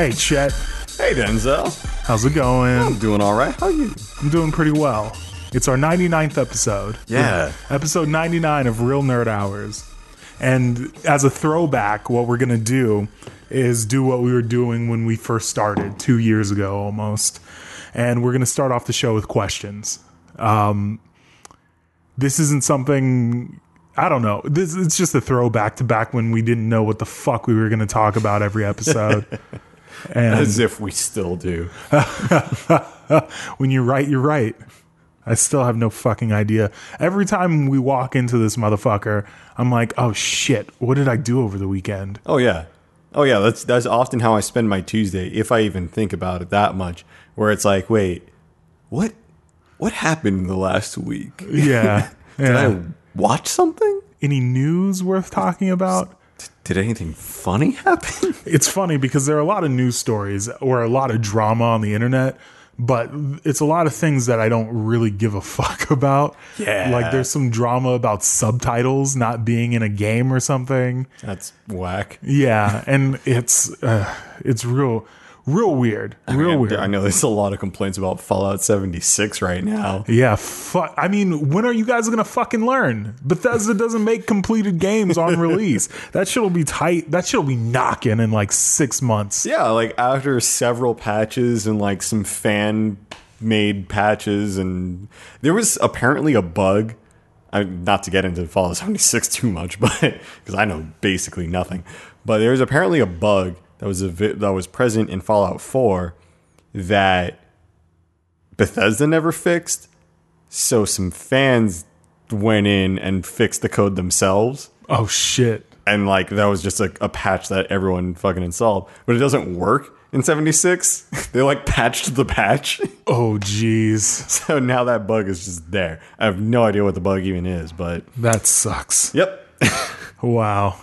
Hey, Chet. Hey, Denzel. How's it going? I'm doing all right. How are you? I'm doing pretty well. It's our 99th episode. Yeah. Episode 99 of Real Nerd Hours. And as a throwback, what we're going to do is do what we were doing when we first started two years ago almost. And we're going to start off the show with questions. Um, this isn't something. I don't know. This it's just a throwback to back when we didn't know what the fuck we were going to talk about every episode. and As if we still do. when you're right, you're right. I still have no fucking idea. Every time we walk into this motherfucker, I'm like, oh shit, what did I do over the weekend? Oh yeah. Oh yeah, that's that's often how I spend my Tuesday, if I even think about it that much. Where it's like, wait, what what happened in the last week? Yeah. Did yeah. I watch something? Any news worth talking about? Did anything funny happen? It's funny because there are a lot of news stories or a lot of drama on the internet, but it's a lot of things that I don't really give a fuck about. Yeah. Like there's some drama about subtitles not being in a game or something. That's whack. Yeah, and it's uh, it's real real weird. Real I, weird. I know there's a lot of complaints about Fallout 76 right now. Yeah, fuck. I mean, when are you guys gonna fucking learn? Bethesda doesn't make completed games on release. that shit'll be tight. That shit'll be knocking in like six months. Yeah, like after several patches and like some fan made patches, and there was apparently a bug. I, not to get into Fallout 76 too much, but because I know basically nothing, but there was apparently a bug that was a vi- that was present in Fallout 4 that Bethesda never fixed. So some fans went in and fixed the code themselves Oh shit. and like that was just a, a patch that everyone fucking installed but it doesn't work in 76 they like patched the patch Oh jeez. so now that bug is just there i have no idea what the bug even is but That sucks. yep Wow.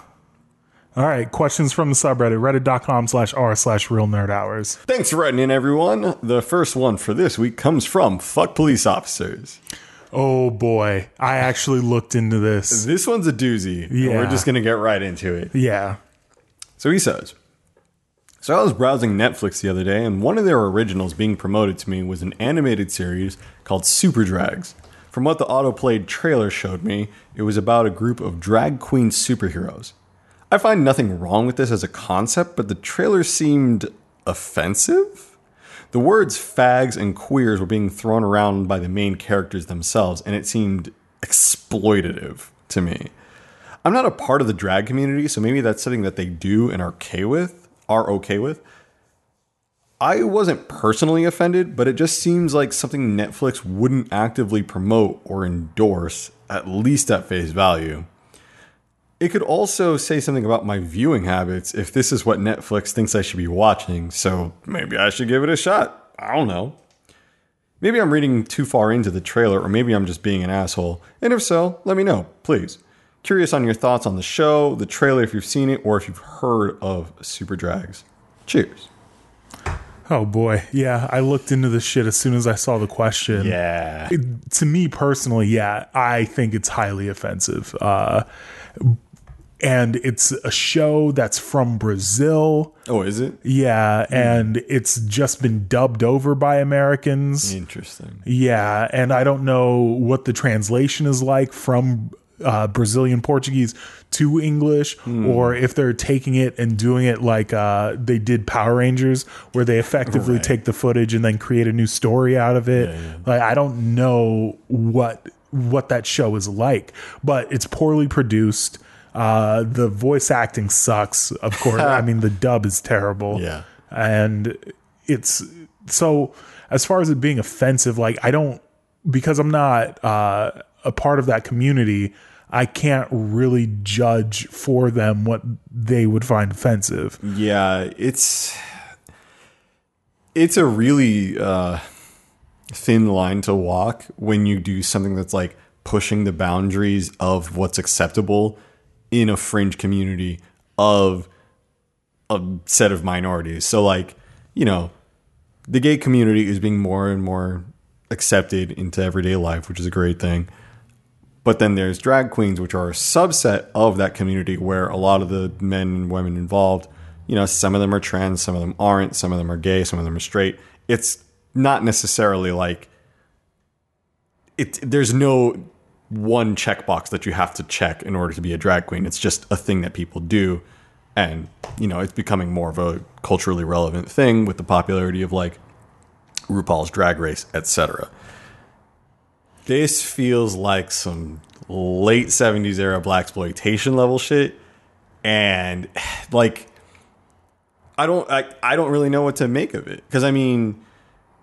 All right. Questions from the subreddit, reddit.com slash r slash real nerd hours. thanks for writing in everyone the first one for this week comes from fuck police officers Oh boy. I actually looked into this. this one's a doozy Yeah. we're just gonna get right into it Yeah. So he says, So I was browsing Netflix the other day, and one of their originals being promoted to me was an animated series called Super Drags. From what the autoplayed trailer showed me, it was about a group of drag queen superheroes. I find nothing wrong with this as a concept, but the trailer seemed offensive. The words fags and queers were being thrown around by the main characters themselves, and it seemed exploitative to me. I'm not a part of the drag community, so maybe that's something that they do and are okay with, are okay with. I wasn't personally offended, but it just seems like something Netflix wouldn't actively promote or endorse, at least at face value. It could also say something about my viewing habits if this is what Netflix thinks I should be watching, so maybe I should give it a shot. I don't know. Maybe I'm reading too far into the trailer, or maybe I'm just being an asshole. And if so, let me know, please. Curious on your thoughts on the show, the trailer if you've seen it, or if you've heard of Super Drags. Cheers. Oh boy. Yeah. I looked into this shit as soon as I saw the question. Yeah. It- to me personally, yeah, I think it's highly offensive. Uh, and it's a show that's from Brazil. Oh, is it? Yeah, and it's just been dubbed over by Americans. Interesting. Yeah, and I don't know what the translation is like from uh, Brazilian Portuguese to English, or if they're taking it and doing it like uh, they did Power Rangers, where they effectively Right. take the footage and then create a new story out of it. Like I don't know what what that show is like, but it's poorly produced. Uh, the voice acting sucks. Of course, I mean the dub is terrible Yeah. and it's so as far as it being offensive like i don't because i'm not uh, a part of that community i can't really judge for them what they would find offensive Yeah, it's it's a really uh, thin line to walk when you do something that's like pushing the boundaries of what's acceptable in a fringe community of a set of minorities. So like, you know, the gay community is being more and more accepted into everyday life, which is a great thing. But then there's drag queens, which are a subset of that community where a lot of the men and women involved you know, some of them are trans, some of them aren't, some of them are gay, some of them are straight. It's not necessarily like it. There's no one checkbox that you have to check in order to be a drag queen. It's just a thing that people do, and you know, it's becoming more of a culturally relevant thing with the popularity of like RuPaul's Drag Race, etc. This feels like some late 70s era blaxploitation level shit and like I don't I, I don't really know what to make of it because I mean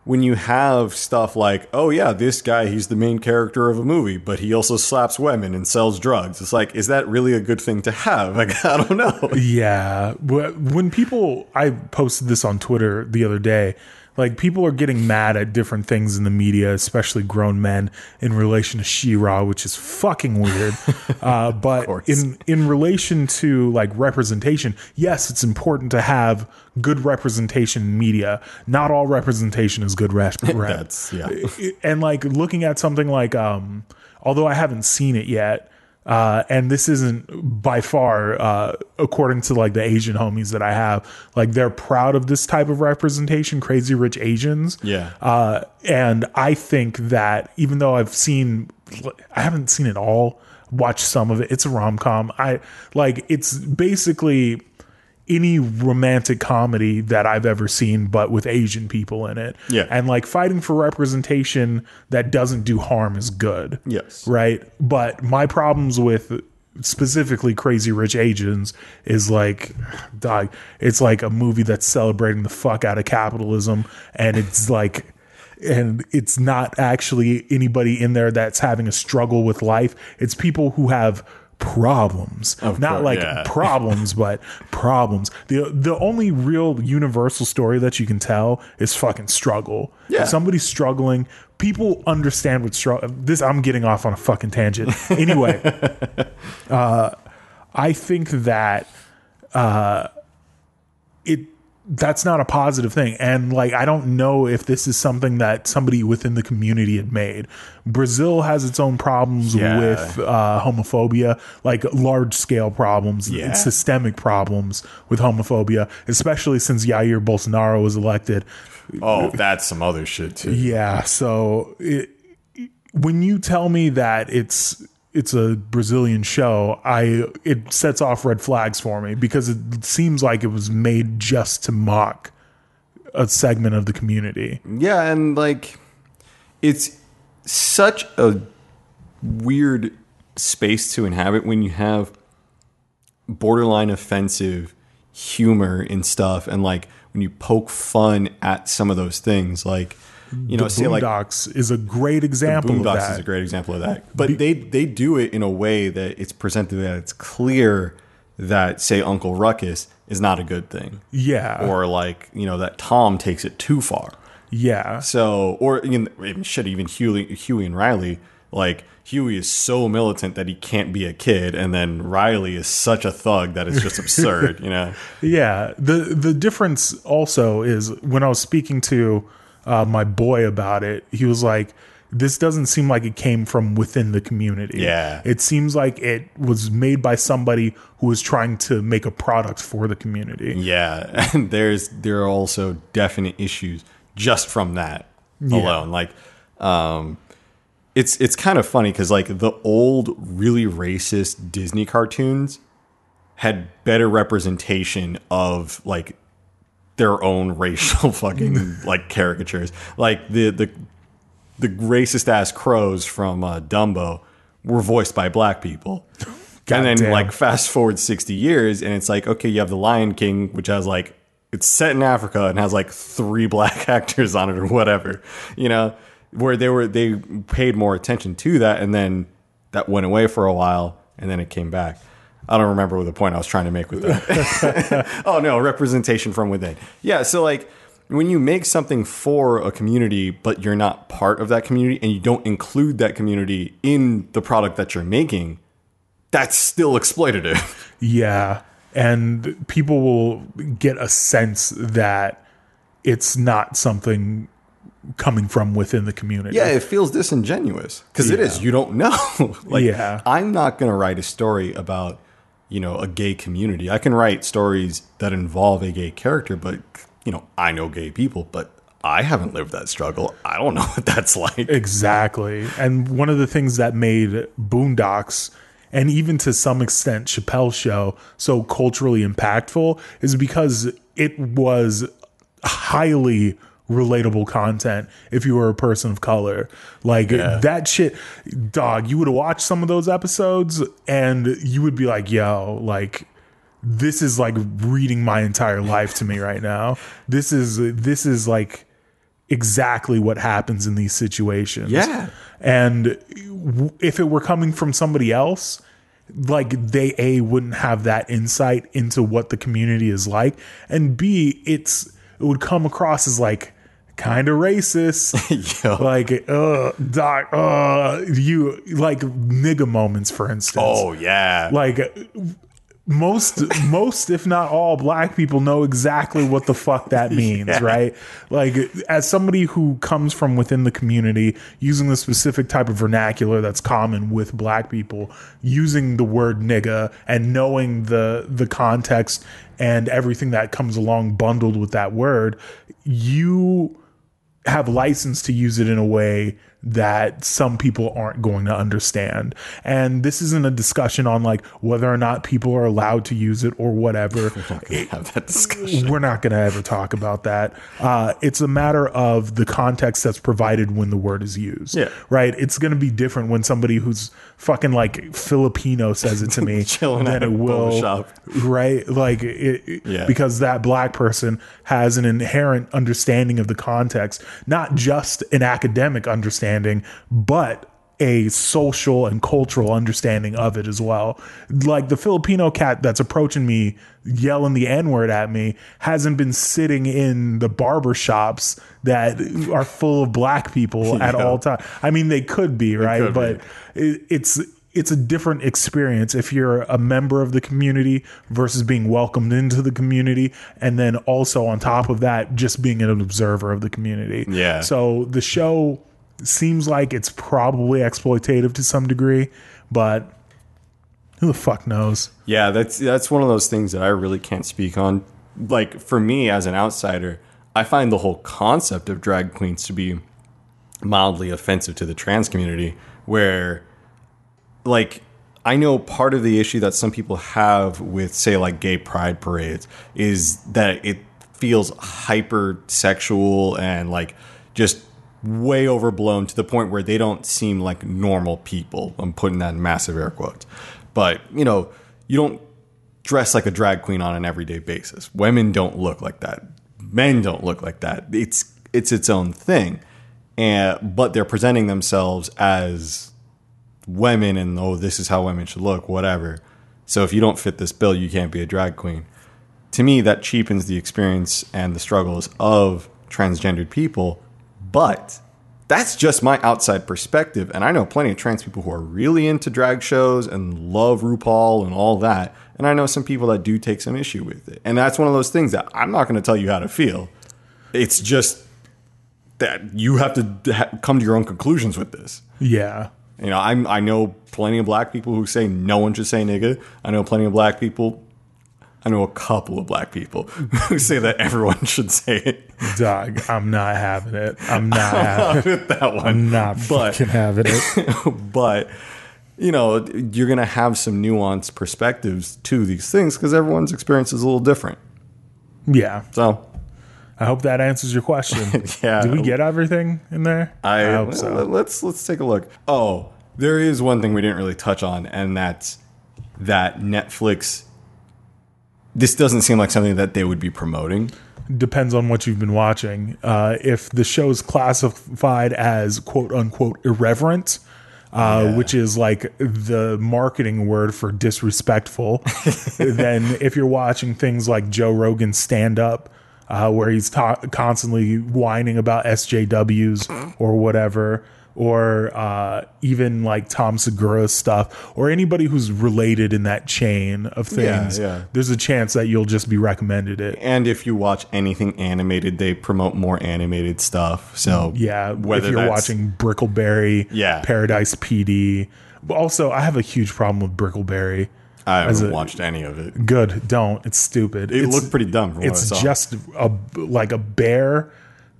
when you have stuff like oh yeah this guy he's the main character of a movie but he also slaps women and sells drugs it's like is that really a good thing to have like I don't know Yeah. When people, I posted this on Twitter the other day. Like people are getting mad at different things in the media, especially grown men, in relation to She-Ra, which is fucking weird. uh, but in in relation to like representation, yes, it's important to have good representation in media. Not all representation is good rep. yeah. and like looking at something like um although i haven't seen it yet uh and this isn't by far uh according to like the asian homies that i have like they're proud of this type of representation crazy rich asians Yeah. uh and i think that even though i've seen i haven't seen it all watched some of it it's a rom-com i like it's basically any romantic comedy that I've ever seen, but with Asian people in it. Yeah. And like fighting for representation that doesn't do harm is good. Yes. Right. But my problems with specifically Crazy Rich Asians is like, dog, it's like a movie that's celebrating the fuck out of capitalism. And it's like, and it's not actually anybody in there that's having a struggle with life. It's people who have problems, not course, like yeah. problems, but problems. The the only real universal story that you can tell is fucking struggle. Yeah. If somebody's struggling, people understand what struggle. This I'm getting off on a fucking tangent. Anyway, uh, I think that uh, it that's not a positive thing and like i don't know if this is something that somebody within the community had made brazil has its own problems Yeah. with uh, homophobia like large scale problems Yeah. systemic problems with homophobia especially since jair bolsonaro was elected oh that's some other shit too yeah so it, when you tell me that it's it's a Brazilian show, I it sets off red flags for me because it seems like it was made just to mock a segment of the community. Yeah, and like it's such a weird space to inhabit when you have borderline offensive humor and stuff and like when you poke fun at some of those things like Mm-hmm. you know the say like Boondocks is a great example of Boondocks that. is a great example of that. But they they do it in a way that it's presented that it's clear that say Uncle Ruckus is not a good thing. yeah, Or like, you know, that Tom takes it too far. yeah, So, or you know, shit, even Huey, Huey and Riley, like Huey is so militant that he can't be a kid, and then Riley is such a thug that it's just absurd, you know? Yeah, the the difference also is when I was speaking to uh, my boy about it, he was like, "This doesn't seem like it came from within the community. Yeah. it seems like it was made by somebody who was trying to make a product for the community. Yeah, and there's there are also definite issues just from that alone. Like, um, it's it's kind of funny because like the old really racist Disney cartoons had better representation of like their own racial fucking like caricatures. Like the the the racist ass crows from uh, Dumbo were voiced by black people. and then Goddamn. like fast forward 60 years and it's like okay you have the lion king which has like it's set in africa and has like three black actors on it or whatever you know where they were they paid more attention to that and then that went away for a while and then it came back i don't remember what the point i was trying to make with that oh no representation from within yeah so like when you make something for a community but you're not part of that community and you don't include that community in the product that you're making that's still exploitative. Yeah, and people will get a sense that it's not something coming from within the community. Yeah, it feels disingenuous because it is. You don't know. like, Yeah. I'm not going to write a story about you know, a gay community. I can write stories that involve a gay character, but you know, I know gay people, but I haven't lived that struggle. I don't know what that's like. Exactly. And one of the things that made Boondocks and even to some extent Chappelle's show so culturally impactful is because it was highly relatable content if you were a person of color. Like that shit, dog, you would watch some of those episodes and you would be like, yo, like this is like reading my entire life to me right now. This is this is like exactly what happens in these situations. Yeah. And w- if it were coming from somebody else, like they a wouldn't have that insight into what the community is like, and b it's it would come across as like kind of racist. Like, uh, doc, uh, you like nigga moments, for instance oh yeah. like most most if not all black people know exactly what the fuck that means right like as somebody who comes from within the community using the specific type of vernacular that's common with black people using the word nigga and knowing the the context and everything that comes along bundled with that word you have license to use it in a way that some people aren't going to understand. And this isn't a discussion on like whether or not people are allowed to use it or whatever. have that discussion. We're not going to ever talk about that. Uh, it's a matter of the context that's provided when the word is used. Yeah. Right. It's going to be different when somebody who's fucking like Filipino says it to me Chilling it a will. shop. Right. Like it- Yeah. because that black person has an inherent understanding of the context, not just an academic understanding, but a social and cultural understanding of it as well. Like the Filipino cat that's approaching me yelling the N word at me hasn't been sitting in the barber shops that are full of black people at all times. I mean, they could be, right? could but it, it's it's a different experience if you're a member of the community versus being welcomed into the community and then also on top of that just being an observer of the community Yeah. so the show seems like it's probably exploitative to some degree but who the fuck knows Yeah, that's that's one of those things that I really can't speak on. Like for me as an outsider, I find the whole concept of drag queens to be mildly offensive to the trans community where like I know part of the issue that some people have with say like gay pride parades is that it feels hyper sexual and like just way overblown to the point where they don't seem like normal people. I'm putting that in massive air quotes. But, you know, you don't dress like a drag queen on an everyday basis. Women don't look like that. Men don't look like that. It's it's its own thing. And but they're presenting themselves as women and oh this is how women should look whatever so if you don't fit this bill you can't be a drag queen to me that cheapens the experience and the struggles of transgendered people but that's just my outside perspective and i know plenty of trans people who are really into drag shows and love rupaul and all that and i know some people that do take some issue with it and that's one of those things that i'm not going to tell you how to feel it's just that you have to come to your own conclusions with this yeah you know, I'm I know plenty of black people who say no one should say nigga. I know plenty of black people. I know a couple of black people who say that everyone should say it. dog i'm not having it i'm not having it that one, i'm not but fucking having it but you know, you're gonna have some nuanced perspectives to these things because everyone's experience is a little different. yeah So i hope that answers your question yeah, did we get everything in there I, hope so let's let's take a look. Oh, there is one thing we didn't really touch on, and that's that Netflix. This doesn't seem like something that they would be promoting. depends on what you've been watching. Uh, if the show's classified as quote unquote irreverent, uh, which is like the marketing word for disrespectful, then if you're watching things like Joe Rogan's stand up, uh, where he's ta- constantly whining about SJWs or whatever, or uh, even like Tom Segura's stuff, or anybody who's related in that chain of things, yeah. there's a chance that you'll just be recommended it. And if you watch anything animated, they promote more animated stuff. So Yeah, whether if you're watching Brickleberry, Yeah. Paradise PD. Also, I have a huge problem with Brickleberry. I haven't a- watched any of it. Good, don't. It's stupid. It it's, looked pretty dumb from what I It's just a like a bear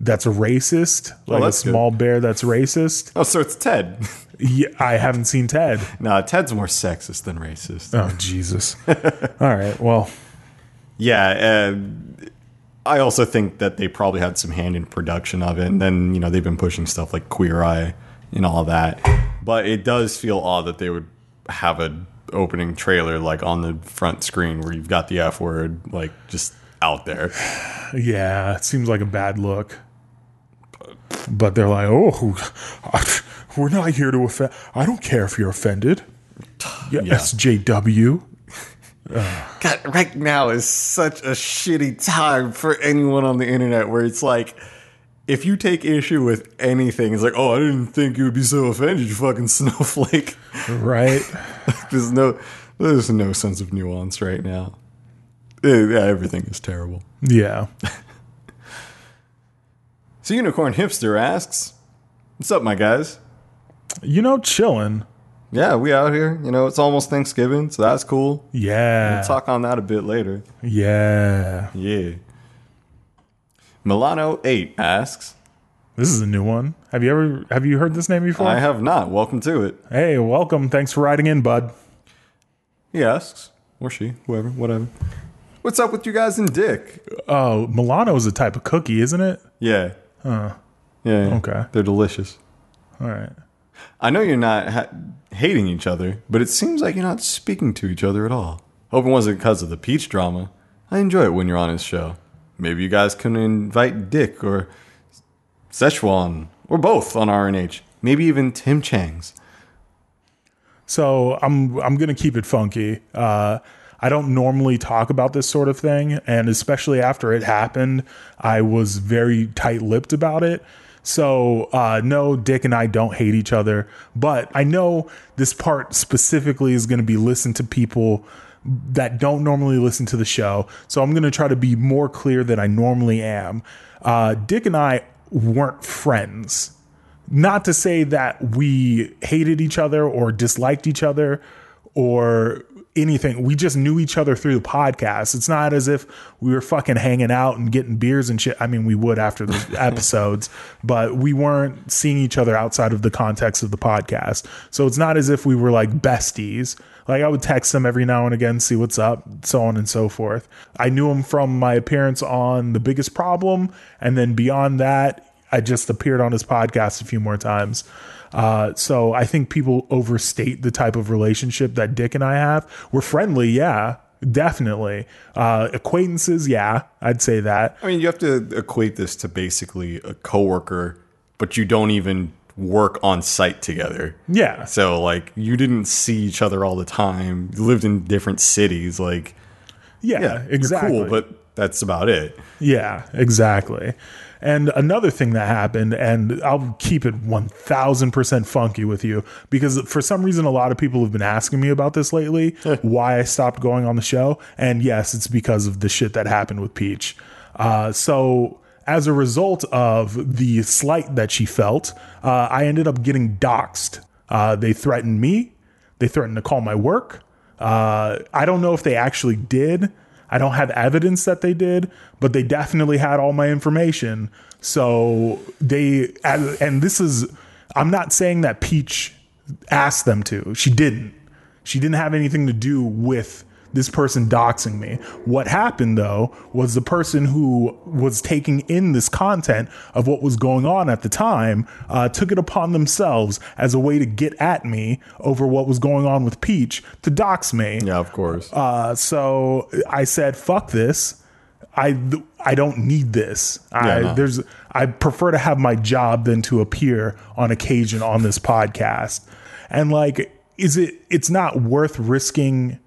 that's racist, oh, like a Oh, that's good. small bear that's racist. oh, so it's Ted. Yeah, I haven't seen Ted. nah, Ted's more sexist than racist. Oh Jesus! All right, well, Yeah, and I also think that they probably had some hand in production of it, and then you know they've been pushing stuff like Queer Eye and all that. But it does feel odd that they would have an opening trailer like on the front screen where you've got the F word like just out there. yeah, it seems like a bad look. But they're like, oh, we're not here to offend. I don't care if you're offended. Yeah, Yeah. SJW. God, right now is such a shitty time for anyone on the internet where it's like, if you take issue with anything, it's like, oh, I didn't think you would be so offended, you fucking snowflake. Right? There's no, there's no sense of nuance right now. Eh, Yeah, everything is terrible. Yeah. So Unicorn Hipster asks, "What's up, my guys? You know, chilling. Yeah, we out here. You know, it's almost Thanksgiving, so that's cool. Yeah. We'll talk on that a bit later. Yeah. Yeah." Milano Eight asks, This is a new one. Have you ever have you heard this name before? "I have not. Welcome to it." hey, welcome. Thanks for writing in, bud. He asks, or she, whoever, whatever. What's up with you guys and Dick? Oh, Milano is a type of cookie, isn't it? Yeah. Yeah, yeah. Okay. They're delicious. All right. I know you're not ha- hating each other, but it seems like you're not speaking to each other at all. Hope it wasn't because of the Peach drama. I enjoy it when you're on his show. Maybe you guys can invite Dick or Szechuan or both on RNH. Maybe even Tim Chang's. So I'm I'm gonna keep it funky. Uh, I don't normally talk about this sort of thing, and especially after it happened, I was very tight-lipped about it. So uh, no, Dick and I don't hate each other, but I know this part specifically is going to be listened to people that don't normally listen to the show. So I'm going to try to be more clear than I normally am. Uh, Dick and I weren't friends not to say that we hated each other or disliked each other or anything. We just knew each other through the podcast. It's not as if we were fucking hanging out and getting beers and shit. I mean, we would after the episodes, but we weren't seeing each other outside of the context of the podcast. So it's not as if we were like besties. Like I would text them every now and again, see what's up, so on and so forth. I knew him from my appearance on The Biggest Problem, and then beyond that, I just appeared on his podcast a few more times. Uh, so I think people overstate the type of relationship that Dick and I have. We're friendly, yeah, definitely. Uh, acquaintances, yeah, I'd say that. I mean, you have to equate this to basically a coworker, but you don't even work on site together. Yeah, So, like, you didn't see each other all the time. You lived in different cities. Like, yeah, yeah, exactly. Cool, but that's about it. Yeah, exactly. And another thing that happened, and I'll keep it 1000% funky with you because for some reason, a lot of people have been asking me about this lately why I stopped going on the show. And yes, it's because of the shit that happened with Peach. Uh, so, as a result of the slight that she felt, uh, I ended up getting doxxed. Uh, they threatened me, they threatened to call my work. Uh, I don't know if they actually did. I don't have evidence that they did, but they definitely had all my information. So they, and this is, I'm not saying that Peach asked them to. She didn't. She didn't have anything to do with this person doxing me. What happened though was the person who was taking in this content of what was going on at the time uh, took it upon themselves as a way to get at me over what was going on with Peach to dox me. Yeah, of course. Uh, so I said, "Fuck this! I I don't need this. I Yeah, no. there's I prefer to have my job than to appear on occasion on this podcast. And like, is it? It's not worth risking."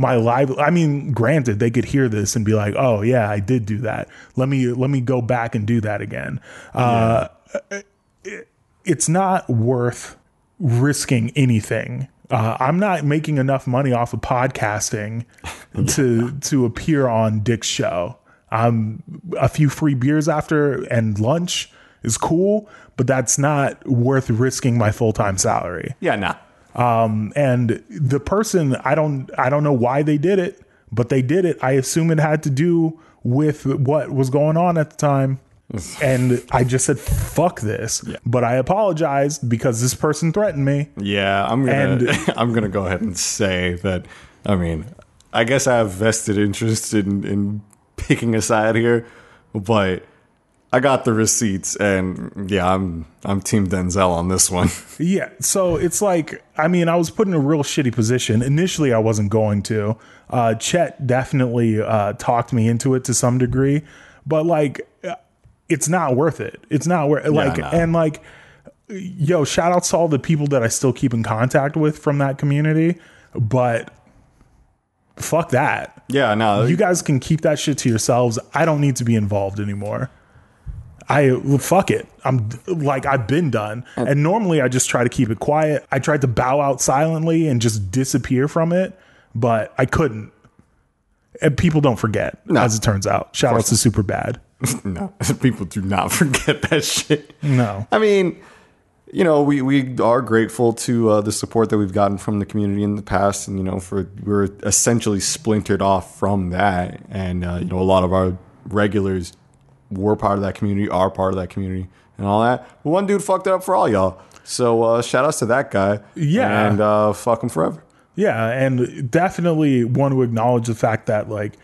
My live, I mean, granted, they could hear this and be like, "Oh yeah, I did do that. Let me let me go back and do that again." Uh, it- it's not worth risking anything. Uh, I'm not making enough money off of podcasting to to appear on Dick's show. Um, a few free beers after and lunch is cool, but that's not worth risking my full time salary. yeah, nah. Um, and the person, I don't, I don't know why they did it, but they did it. I assume it had to do with what was going on at the time. and I just said, fuck this. But I apologized because this person threatened me. Yeah, I'm gonna And- I'm gonna go ahead and say that. I mean, I guess I have vested interest in in picking a side here, but I got the receipts, and yeah, I'm I'm Team Denzel on this one. Yeah. So it's like, I mean, I was put in a real shitty position. Initially, I wasn't going to. Uh, Chet definitely uh, talked me into it to some degree, but like, uh, it's not worth it. It's not worth like, no. and like, yo, shout outs to all the people that I still keep in contact with from that community, but fuck that. Yeah, no, You guys can keep that shit to yourselves. I don't need to be involved anymore. I fuck it. I'm like I've been done. And normally I just try to keep it quiet. I tried to bow out silently and just disappear from it, but I couldn't. And people don't forget, as it turns out. Shout out to Super Bad. no, people do not forget that shit. No. I mean, you know, we, we are grateful to uh, the support that we've gotten from the community in the past, and you know, for we're essentially splintered off from that, and uh, you know, a lot of our regulars were part of that community, are part of that community, and all that. But one dude fucked it up for all y'all, so uh, shout outs to that guy, Yeah. and uh, fuck him forever. Yeah, and definitely want to acknowledge the fact that like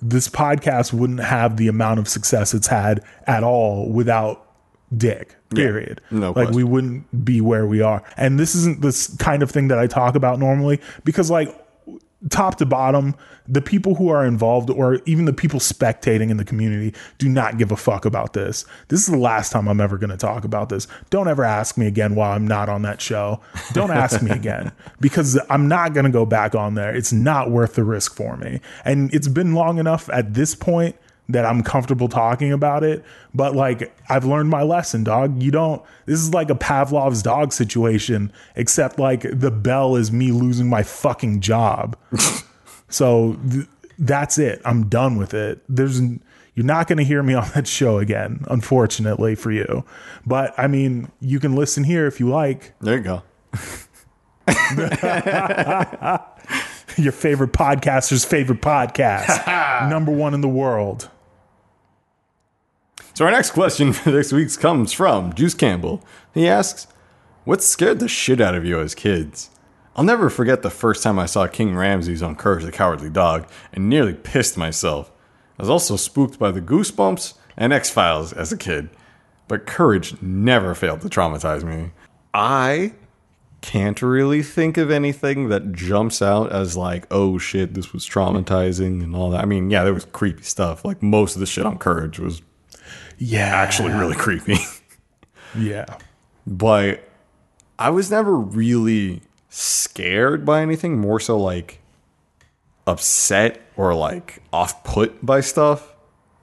this podcast wouldn't have the amount of success it's had at all without Dick. Period. no like question. we wouldn't be where we are. And this isn't this kind of thing that I talk about normally because like top to bottom, the people who are involved or even the people spectating in the community do not give a fuck about this. This is the last time I'm ever going to talk about this. Don't ever ask me again while I'm not on that show. Don't ask me again because I'm not going to go back on there. It's not worth the risk for me. And it's been long enough at this point that I'm comfortable talking about it. But like I've learned my lesson, dog. You don't this is like a Pavlov's dog situation, except like the bell is me losing my fucking job. so th- that's it. I'm done with it. There's you're not going to hear me on that show again, unfortunately for you. But I mean, you can listen here if you like. There you go. Your favorite podcaster's favorite podcast. Number one in the world. So our next question for this week's comes from Juice Campbell. He asks, "What scared the shit out of you as kids?" I'll never forget the first time I saw King Ramses on Courage the Cowardly Dog and nearly pissed myself. I was also spooked by the Goosebumps and X Files as a kid, but Courage never failed to traumatize me. I can't really think of anything that jumps out as like, oh shit, this was traumatizing and all that. I mean, yeah, there was creepy stuff. Like most of the shit on Courage was Yeah. actually really creepy. Yeah. but I was never really scared by anything, more so like upset or like off put by stuff.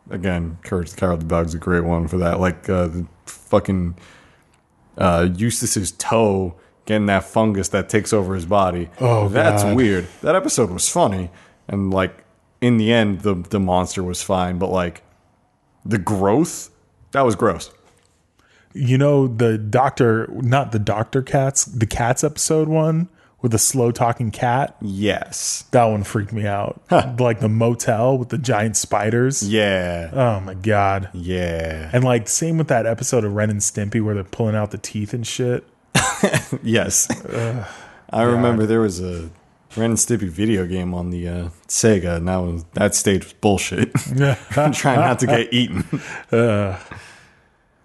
Again, Courage the Cowardly Dog's a great one for that. Like uh, the fucking uh, Eustace's toe getting that fungus that takes over his body. Oh, that's God. weird. That episode was funny, and like in the end, the the monster was fine, but like the growth that was gross. You know the doctor, not the doctor cats, the cats episode one with the slow talking cat. Yes. That one freaked me out. Like the motel with the giant spiders. Yeah. Oh my god. Yeah. And like same with that episode of Ren and Stimpy where they're pulling out the teeth and shit. Yes. I remember there was a Ren and Stimpy video game on the uh, Sega, and that was that stage was bullshit. Trying not to get eaten.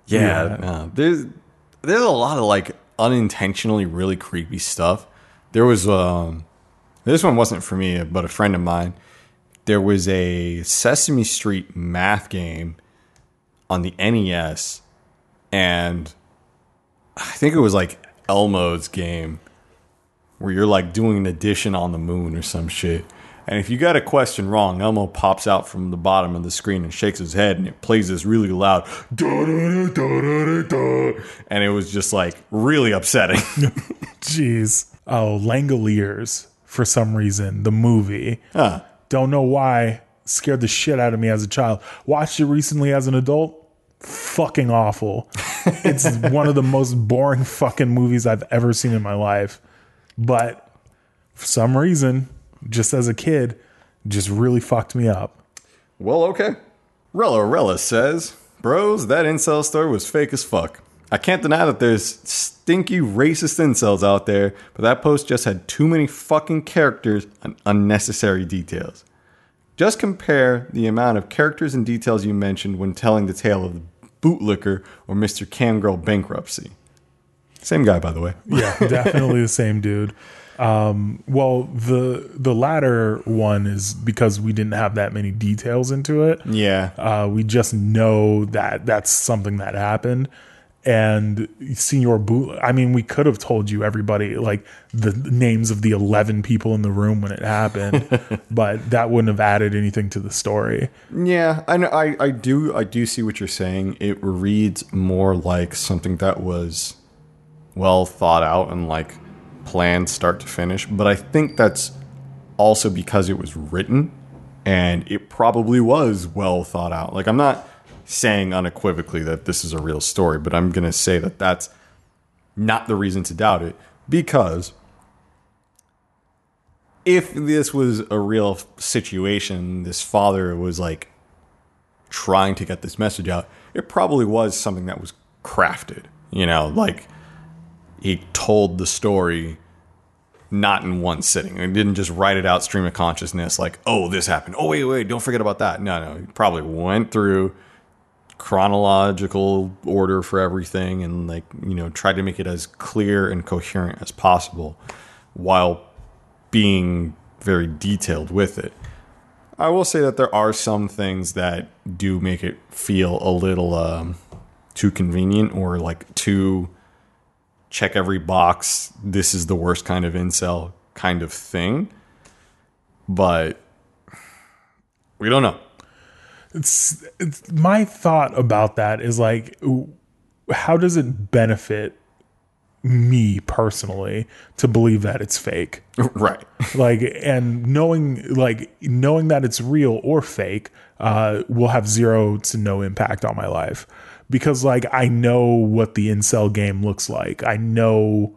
yeah, no, there's there's a lot of like unintentionally really creepy stuff. There was um, this one wasn't for me, but a friend of mine. There was a Sesame Street math game on the NES, and I think it was like Elmo's game where you're like doing an addition on the moon or some shit. And if you got a question wrong, Elmo pops out from the bottom of the screen and shakes his head, and it plays this really loud, and it was just like really upsetting. Jeez. Oh, Langoliers for some reason, the movie. Huh. Don't know why. Scared the shit out of me as a child. Watched it recently as an adult. Fucking awful. it's one of the most boring fucking movies I've ever seen in my life. But for some reason, just as a kid, just really fucked me up. Well, okay. Rella Rella says, Bros, that incel story was fake as fuck. I can't deny that there's stinky racist incels out there, but that post just had too many fucking characters and unnecessary details. Just compare the amount of characters and details you mentioned when telling the tale of the bootlicker or Mr. Camgirl bankruptcy. Same guy, by the way. Yeah, definitely the same dude. Um, well, the the latter one is because we didn't have that many details into it. Yeah. Uh, we just know that that's something that happened. And Senior Boot, I mean, we could have told you everybody, like the names of the 11 people in the room when it happened, but that wouldn't have added anything to the story. Yeah, I know. I, I do. I do see what you're saying. It reads more like something that was well thought out and like planned start to finish. But I think that's also because it was written and it probably was well thought out. Like I'm not saying unequivocally that this is a real story, but I'm going to say that that's not the reason to doubt it because if this was a real situation, this father was like trying to get this message out, it probably was something that was crafted. You know, like he told the story not in one sitting. He didn't just write it out stream of consciousness like, oh, this happened. Oh, wait, wait, don't forget about that. No, no. He probably went through chronological order for everything and like, you know, tried to make it as clear and coherent as possible while being very detailed with it. I will say that there are some things that do make it feel a little um, too convenient or like too check every box. This is the worst kind of incel kind of thing. But we don't know. It's, it's my thought about that is like, how does it benefit me personally to believe that it's fake? right. like and knowing like knowing that it's real or fake uh will have zero to no impact on my life because like i know what the incel game looks like i know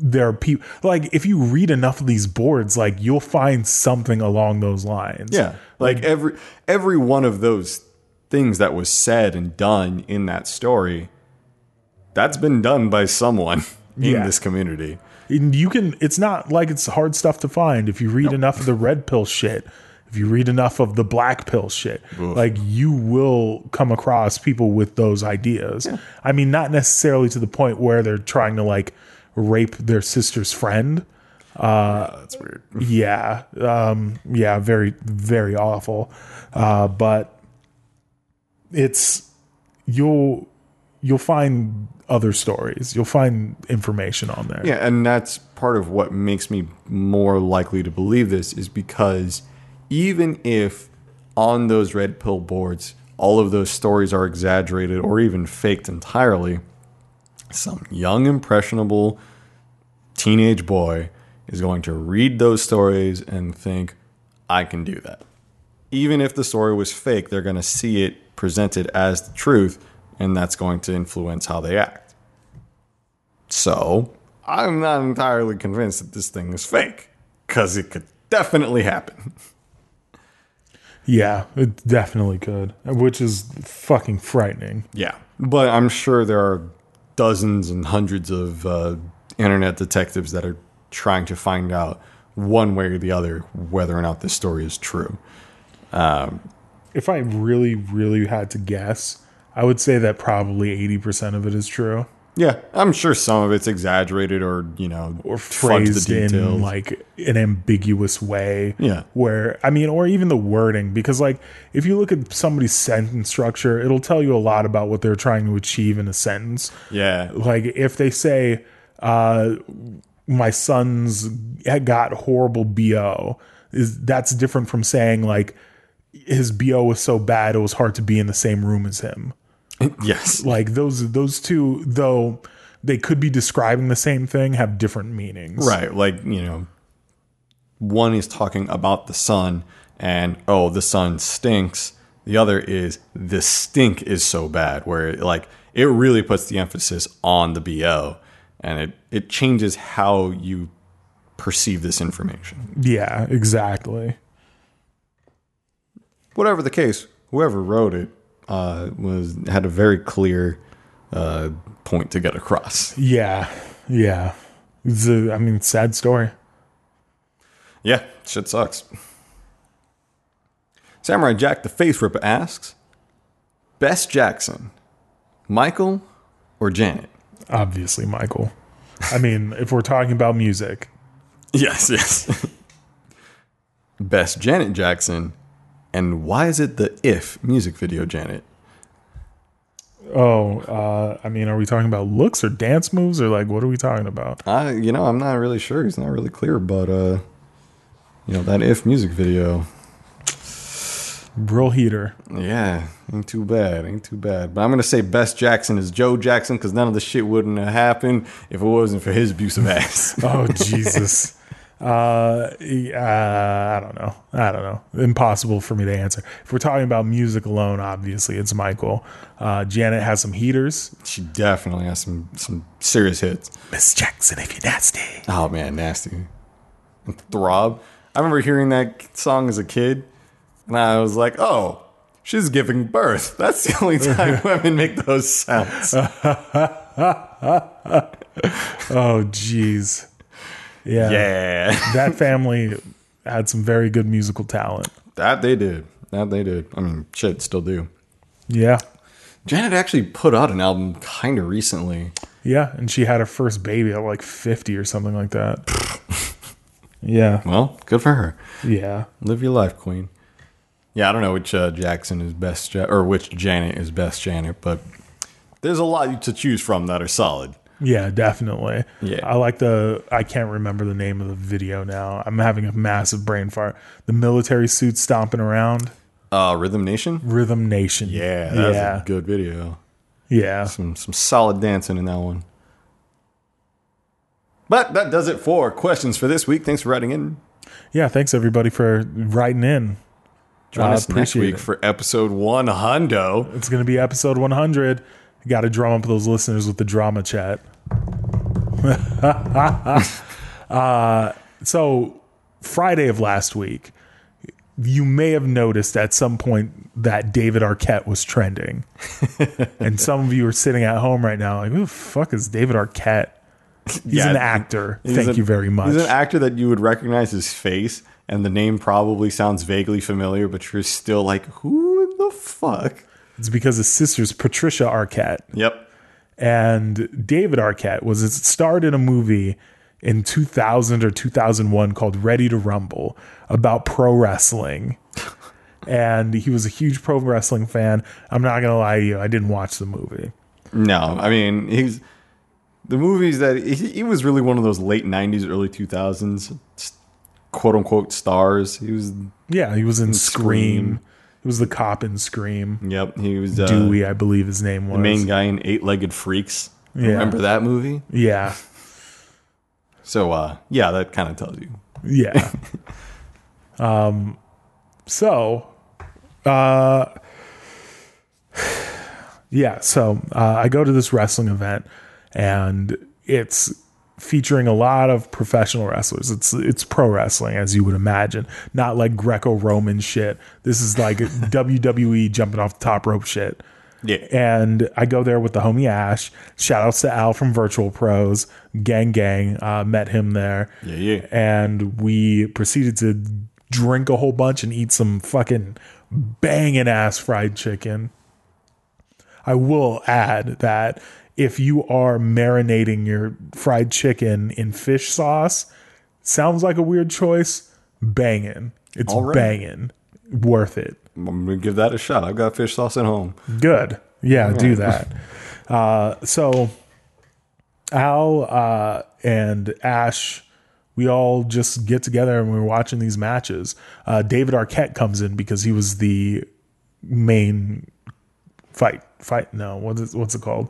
there are people like if you read enough of these boards like you'll find something along those lines Yeah. Like every every one of those things that was said and done in that story that's been done by someone in Yeah. this community. And you can it's not like it's hard stuff to find if you read enough of the red pill shit if you read enough of the black pill shit like you will come across people with those ideas. I mean not necessarily to the point where they're trying to like rape their sister's friend. That's weird. yeah um yeah very very awful. Uh but it's you'll you'll find other stories. You'll find information on there. Yeah, and that's part of what makes me more likely to believe this is because even if on those red pill boards all of those stories are exaggerated or even faked entirely, some young impressionable teenage boy is going to read those stories and think, I can do that. Even if the story was fake, they're going to see it presented as the truth, and that's going to influence how they act. So, I'm not entirely convinced that this thing is fake, because it could definitely happen. Yeah, it definitely could, which is fucking frightening. Yeah. But I'm sure there are dozens and hundreds of uh, internet detectives that are trying to find out one way or the other whether or not this story is true. If I really, really had to guess, I would say that probably 80% of it is true Yeah, I'm sure some of it's exaggerated or, you know, or phrased in like an ambiguous way. Yeah. Where, I mean, or even the wording, because like if you look at somebody's sentence structure, it'll tell you a lot about what they're trying to achieve in a sentence. yeah. like if they say uh my son's got horrible bo is that's different from saying like his bo was so bad it was hard to be in the same room as him Yes. like those those two though they could be describing the same thing have different meanings Right. Like, you know, one is talking about the sun and, oh, the sun stinks. The other is the stink is so bad, where like it really puts the emphasis on the BO. and it it changes how you perceive this information. Yeah, exactly. Whatever the case, whoever wrote it uh, was had a very clear uh, point to get across. Yeah, yeah. It's a, I mean, sad story. Yeah, shit sucks. Samurai Jack the Face Ripper asks, Best Jackson, Michael or Janet? Obviously, Michael. I mean, if we're talking about music, Yes, yes. Best Janet Jackson, and why is it the If music video Janet? oh, uh, I mean, are we talking about looks or dance moves or like what are we talking about? I, you know, I'm not really sure. He's not really clear, but uh, you know, that If music video, Real heater. yeah, ain't too bad, ain't too bad. But I'm gonna say Best Jackson is Joe Jackson because none of the shit wouldn't have happened if it wasn't for his abusive ass. Oh Jesus. Uh, I don't know. I don't know. Impossible for me to answer. If we're talking about music alone, obviously it's Michael. Uh, Janet has some heaters. she definitely has some some serious hits. Miss Jackson, if you're nasty. Oh man, nasty. And Throb. I remember hearing that song as a kid, and I was like, "Oh, she's giving birth." That's the only time women make those sounds. Oh, jeez. Yeah. Yeah, That family had some very good musical talent. that they did. That they did. I mean, shit, still do. Yeah. Janet actually put out an album kind of recently. Yeah. And she had her first baby at like 50 or something like that. yeah. Well, good for her. Yeah. Live your life, queen. Yeah, I don't know which uh, Jackson is best, ja- or which Janet is best Janet, but there's a lot to choose from that are solid. Yeah, definitely. Yeah. I like the I can't remember the name of the video now. I'm having a massive brain fart. The military suit stomping around. Uh, Rhythm Nation. Rhythm Nation. Yeah, that's yeah. a good video. yeah. Some some solid dancing in that one. But that does it for questions for this week. Thanks for writing in. Yeah, thanks everybody for writing in. Join I us next appreciate week it. for episode one hundo. It's going to be episode 100. Got to drum up those listeners with the drama chat. uh, so, Friday of last week, you may have noticed at some point that David Arquette was trending. and some of you are sitting at home right now like, who the fuck is David Arquette? He's Yeah, an actor. Thank an- you very much. He's an actor that you would recognize his face, and the name probably sounds vaguely familiar, but you're still like, who the fuck? It's because his sister's Patricia Arquette. Yep. and David Arquette was it starred in a movie in 2000 or 2001 called Ready to Rumble about pro wrestling. and he was a huge pro wrestling fan. I'm not going to lie to you, I didn't watch the movie. No, I mean he's the movies that he, he was really one of those late '90s, early 2000s quote unquote stars. He was. Yeah, he was in Scream. Scream. He was the cop in Scream. Yep, he was uh, Dewey, I believe his name was. the main guy in Eight Legged Freaks. Yeah. Remember that movie? Yeah. So uh, yeah, that kind of tells you. Yeah. um so uh yeah, so uh, I go to this wrestling event and it's featuring a lot of professional wrestlers. It's it's pro wrestling as you would imagine, not like Greco-Roman shit. This is like WWE jumping off the top rope shit. Yeah. And I go there with the homie Ash. Shout outs to Al from Virtual Pros. Gang Gang. Uh, met him there. Yeah, yeah. And we proceeded to drink a whole bunch and eat some fucking banging ass fried chicken. I will add that if you are marinating your fried chicken in fish sauce, sounds like a weird choice. Banging. It's right. banging. Worth it. I'm gonna give that a shot. I've got fish sauce at home. Good. Yeah, do that. Uh, so Al uh, and Ash, we all just get together and we're watching these matches. Uh, David Arquette comes in because he was the main fight. Fight? No, what is what's it called?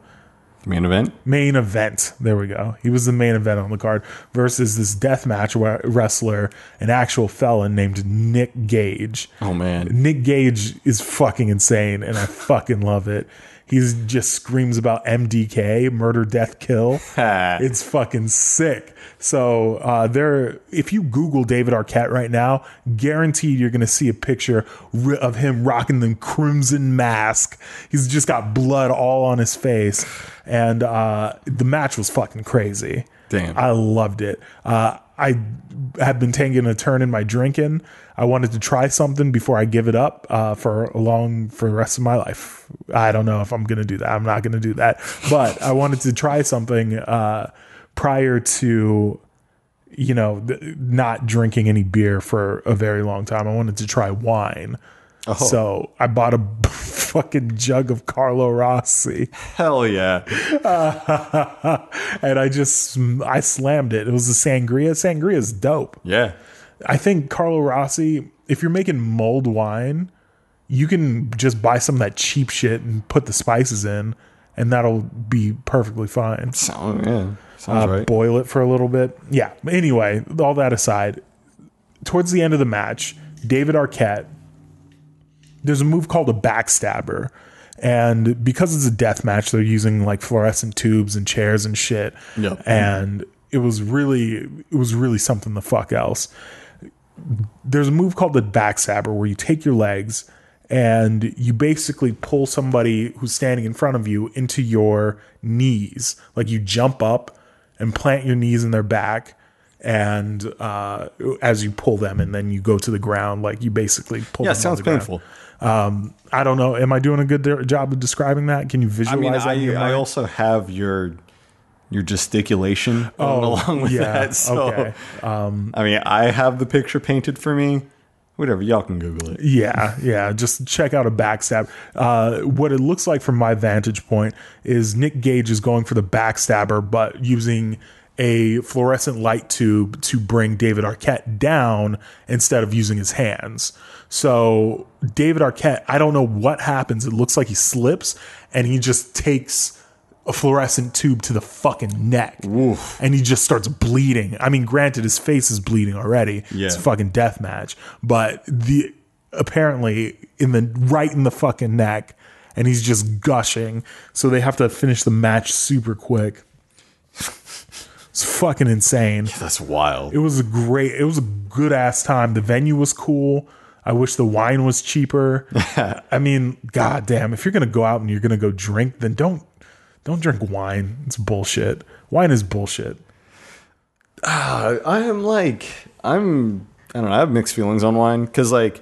Main event. main event. There we go. He was the main event on the card versus this deathmatch wa- wrestler, an actual felon named Nick Gage. Oh man. Nick Gage is fucking insane, and I fucking love it. He's just screams about MDK, murder, death, kill. it's fucking sick. So uh, there, if you Google David Arquette right now, guaranteed you're gonna see a picture of him rocking the crimson mask. He's just got blood all on his face, and uh, the match was fucking crazy. Damn. I loved it. Uh, I have been taking a turn in my drinking. I wanted to try something before I give it up uh, for long for the rest of my life. I don't know if I'm to do that. I'm not to do that, but I wanted to try something uh, prior to you know th- not drinking any beer for a very long time. I wanted to try wine. So I bought a fucking jug of Carlo Rossi Hell yeah. and I just I slammed it. It was a sangria. Sangria is dope. Yeah. I think Carlo Rossi, if you're making mulled wine, you can just buy some of that cheap shit and put the spices in, and that'll be perfectly fine. So, yeah. Sounds Uh, right. Boil it for a little bit. Yeah. Anyway, all that aside, towards the end of the match, David Arquette, there's a move called a backstabber. And because it's a death match, they're using like fluorescent tubes and chairs and shit. Yep. And it was really, it was really something the fuck else. There's a move called the backstabber where you take your legs and you basically pull somebody who's standing in front of you into your knees. Like you jump up and plant your knees in their back and uh, as you pull them and then you go to the ground like you basically pull Yeah, them sounds the ground. Um i don't know am i doing a good de- job of describing that can you visualize? I mean, I, I also have your your gesticulation going along with Oh, yeah, that. So, okay. I mean, I have the picture painted for me. Whatever, y'all can Google it. Yeah, yeah. Just check out a backstab. Uh, what it looks like from my vantage point is Nick Gage is going for the backstabber, but using a fluorescent light tube to bring David Arquette down instead of using his hands. So David Arquette, I don't know what happens. It looks like he slips and he just takes a fluorescent tube to the fucking neck. And he just starts bleeding. I mean, granted, his face is bleeding already. Yeah. It's a fucking death match. But the apparently in the right in the fucking neck, and he's just gushing. So they have to finish the match super quick. It's fucking insane. That's wild. It was a great, it was a good ass time. The venue was cool. I wish the wine was cheaper. I mean, god damn, if you're gonna go out and you're gonna go drink, then don't don't drink wine. It's bullshit. Wine is bullshit. I, I am like, I'm, I don't know, I have mixed feelings on wine because, like,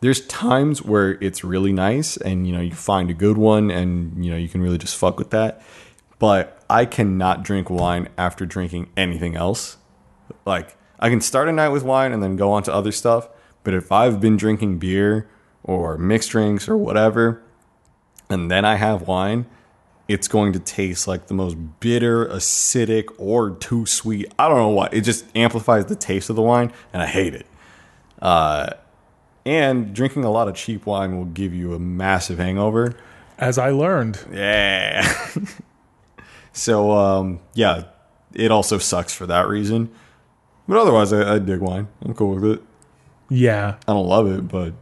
there's times where it's really nice and, you know, you find a good one and, you know, you can really just fuck with that. But I cannot drink wine after drinking anything else. Like, I can start a night with wine and then go on to other stuff. But if I've been drinking beer or mixed drinks or whatever, and then I have wine, it's going to taste like the most bitter, acidic, or too sweet. I don't know what. It just amplifies the taste of the wine, and I hate it. Uh, and drinking a lot of cheap wine will give you a massive hangover. As I learned. Yeah. so, um, yeah, it also sucks for that reason. But otherwise, I, I dig wine. I'm cool with it. Yeah, I don't love it, but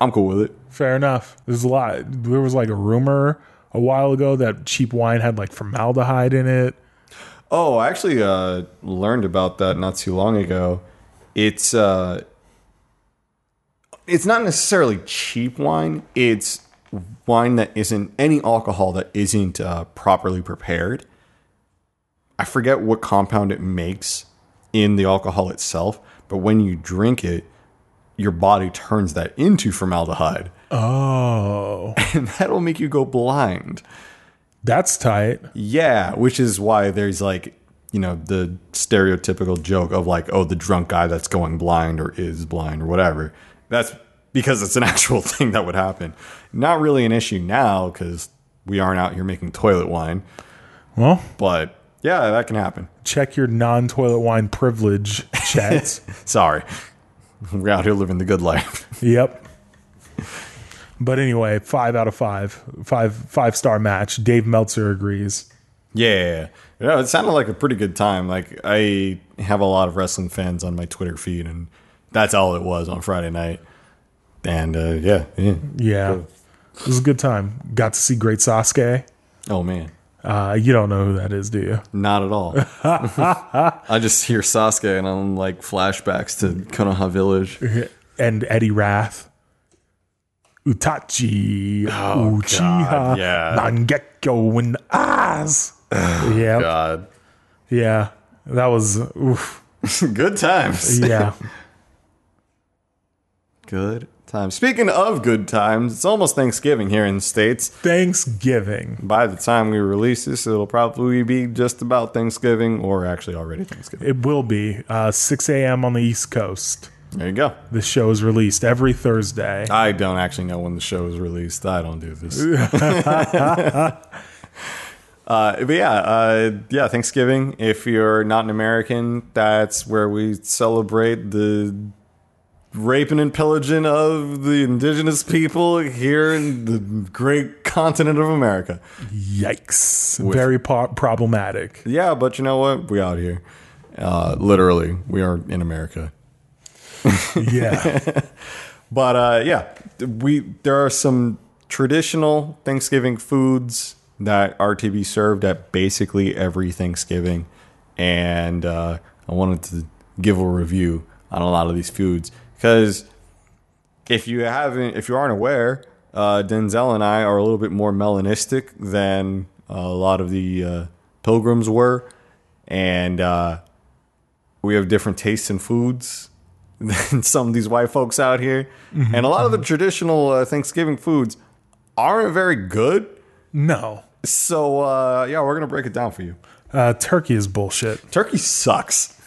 I'm cool with it. fair enough. There's a lot. There was like a rumor a while ago that cheap wine had like formaldehyde in it. Oh, I actually uh, learned about that not too long ago. It's uh, it's not necessarily cheap wine. It's wine that isn't any alcohol that isn't uh, properly prepared. I forget what compound it makes in the alcohol itself, but when you drink it, your body turns that into formaldehyde, Oh, and that'll make you go blind. that's tight. Yeah, which is why there's like, you know, the stereotypical joke of like, oh, the drunk guy that's going blind or is blind or whatever. That's because it's an actual thing that would happen. Not really an issue now because we aren't out here making toilet wine, Well, but yeah, that can happen. check your non-toilet wine privilege, Chet. Sorry. We're out here living the good life. yep. But anyway, five out of five, five five star match. Dave Meltzer agrees. Yeah, yeah. It sounded like a pretty good time. Like I have a lot of wrestling fans on my Twitter feed, and that's all it was on Friday night. And uh, yeah, yeah. Yeah, it was a good time. Got to see Great Sasuke. Oh man, Uh, you don't know who that is, do you? not at all. I just hear Sasuke and I'm like flashbacks to Konoha Village. And Eddie Rath. Itachi, Uchiha, Oh, God, yeah. Mangekyo, and Oz. yeah, God. yeah, that was oof. good times. Yeah, Good times. Speaking of good times, it's almost Thanksgiving here in the states. Thanksgiving. By the time we release this, it'll probably be just about Thanksgiving, or actually already Thanksgiving. It will be uh, 6 a.m. on the East Coast. There you go. The show is released every Thursday. I don't actually know when the show is released. I don't do this. uh, but yeah, uh, yeah, Thanksgiving. If you're not an American, that's where we celebrate the raping and pillaging of the indigenous people here in the great continent of America. Yikes! Very po- problematic. Yeah, but you know what? We out here. Uh, literally, we are in America. Yeah, But uh, yeah, we there are some traditional Thanksgiving foods that are to be served at basically every Thanksgiving, and uh, I wanted to give a review on a lot of these foods because if you haven't, if you aren't aware, uh, Denzel and I are a little bit more melanistic than a lot of the uh, pilgrims were, and uh, we have different tastes in foods than some of these white folks out here. And a lot of the traditional uh, Thanksgiving foods aren't very good. no. So, uh, yeah, we're going to break it down for you. Uh, turkey is bullshit. Turkey sucks.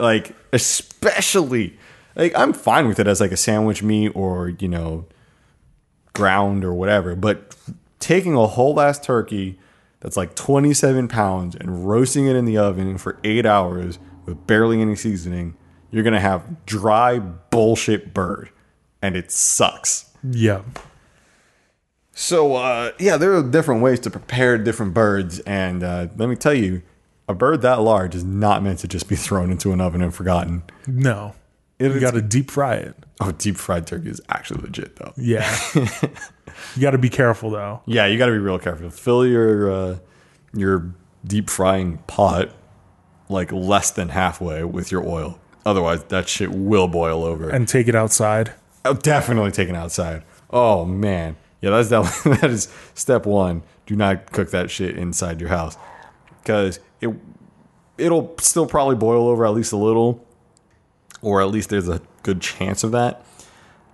Like, especially, like, I'm fine with it as like a sandwich meat or, you know, ground or whatever. But taking a whole ass turkey that's like 27 pounds and roasting it in the oven for eight hours with barely any seasoning, you're going to have dry bullshit bird. And it sucks. Yeah, So, uh, yeah, there are different ways to prepare different birds. And uh, let me tell you, a bird that large is not meant to just be thrown into an oven and forgotten. no. It You got to deep fry it. Oh, deep fried turkey is actually legit, though. Yeah, you got to be careful though. Yeah, you got to be real careful. Fill your uh, your deep frying pot like less than halfway with your oil. Otherwise, that shit will boil over. And take it outside. Oh, definitely taken outside. Oh man, yeah, that's that. that is step one. Do not cook that shit inside your house because it it'll still probably boil over at least a little, or at least there's a good chance of that.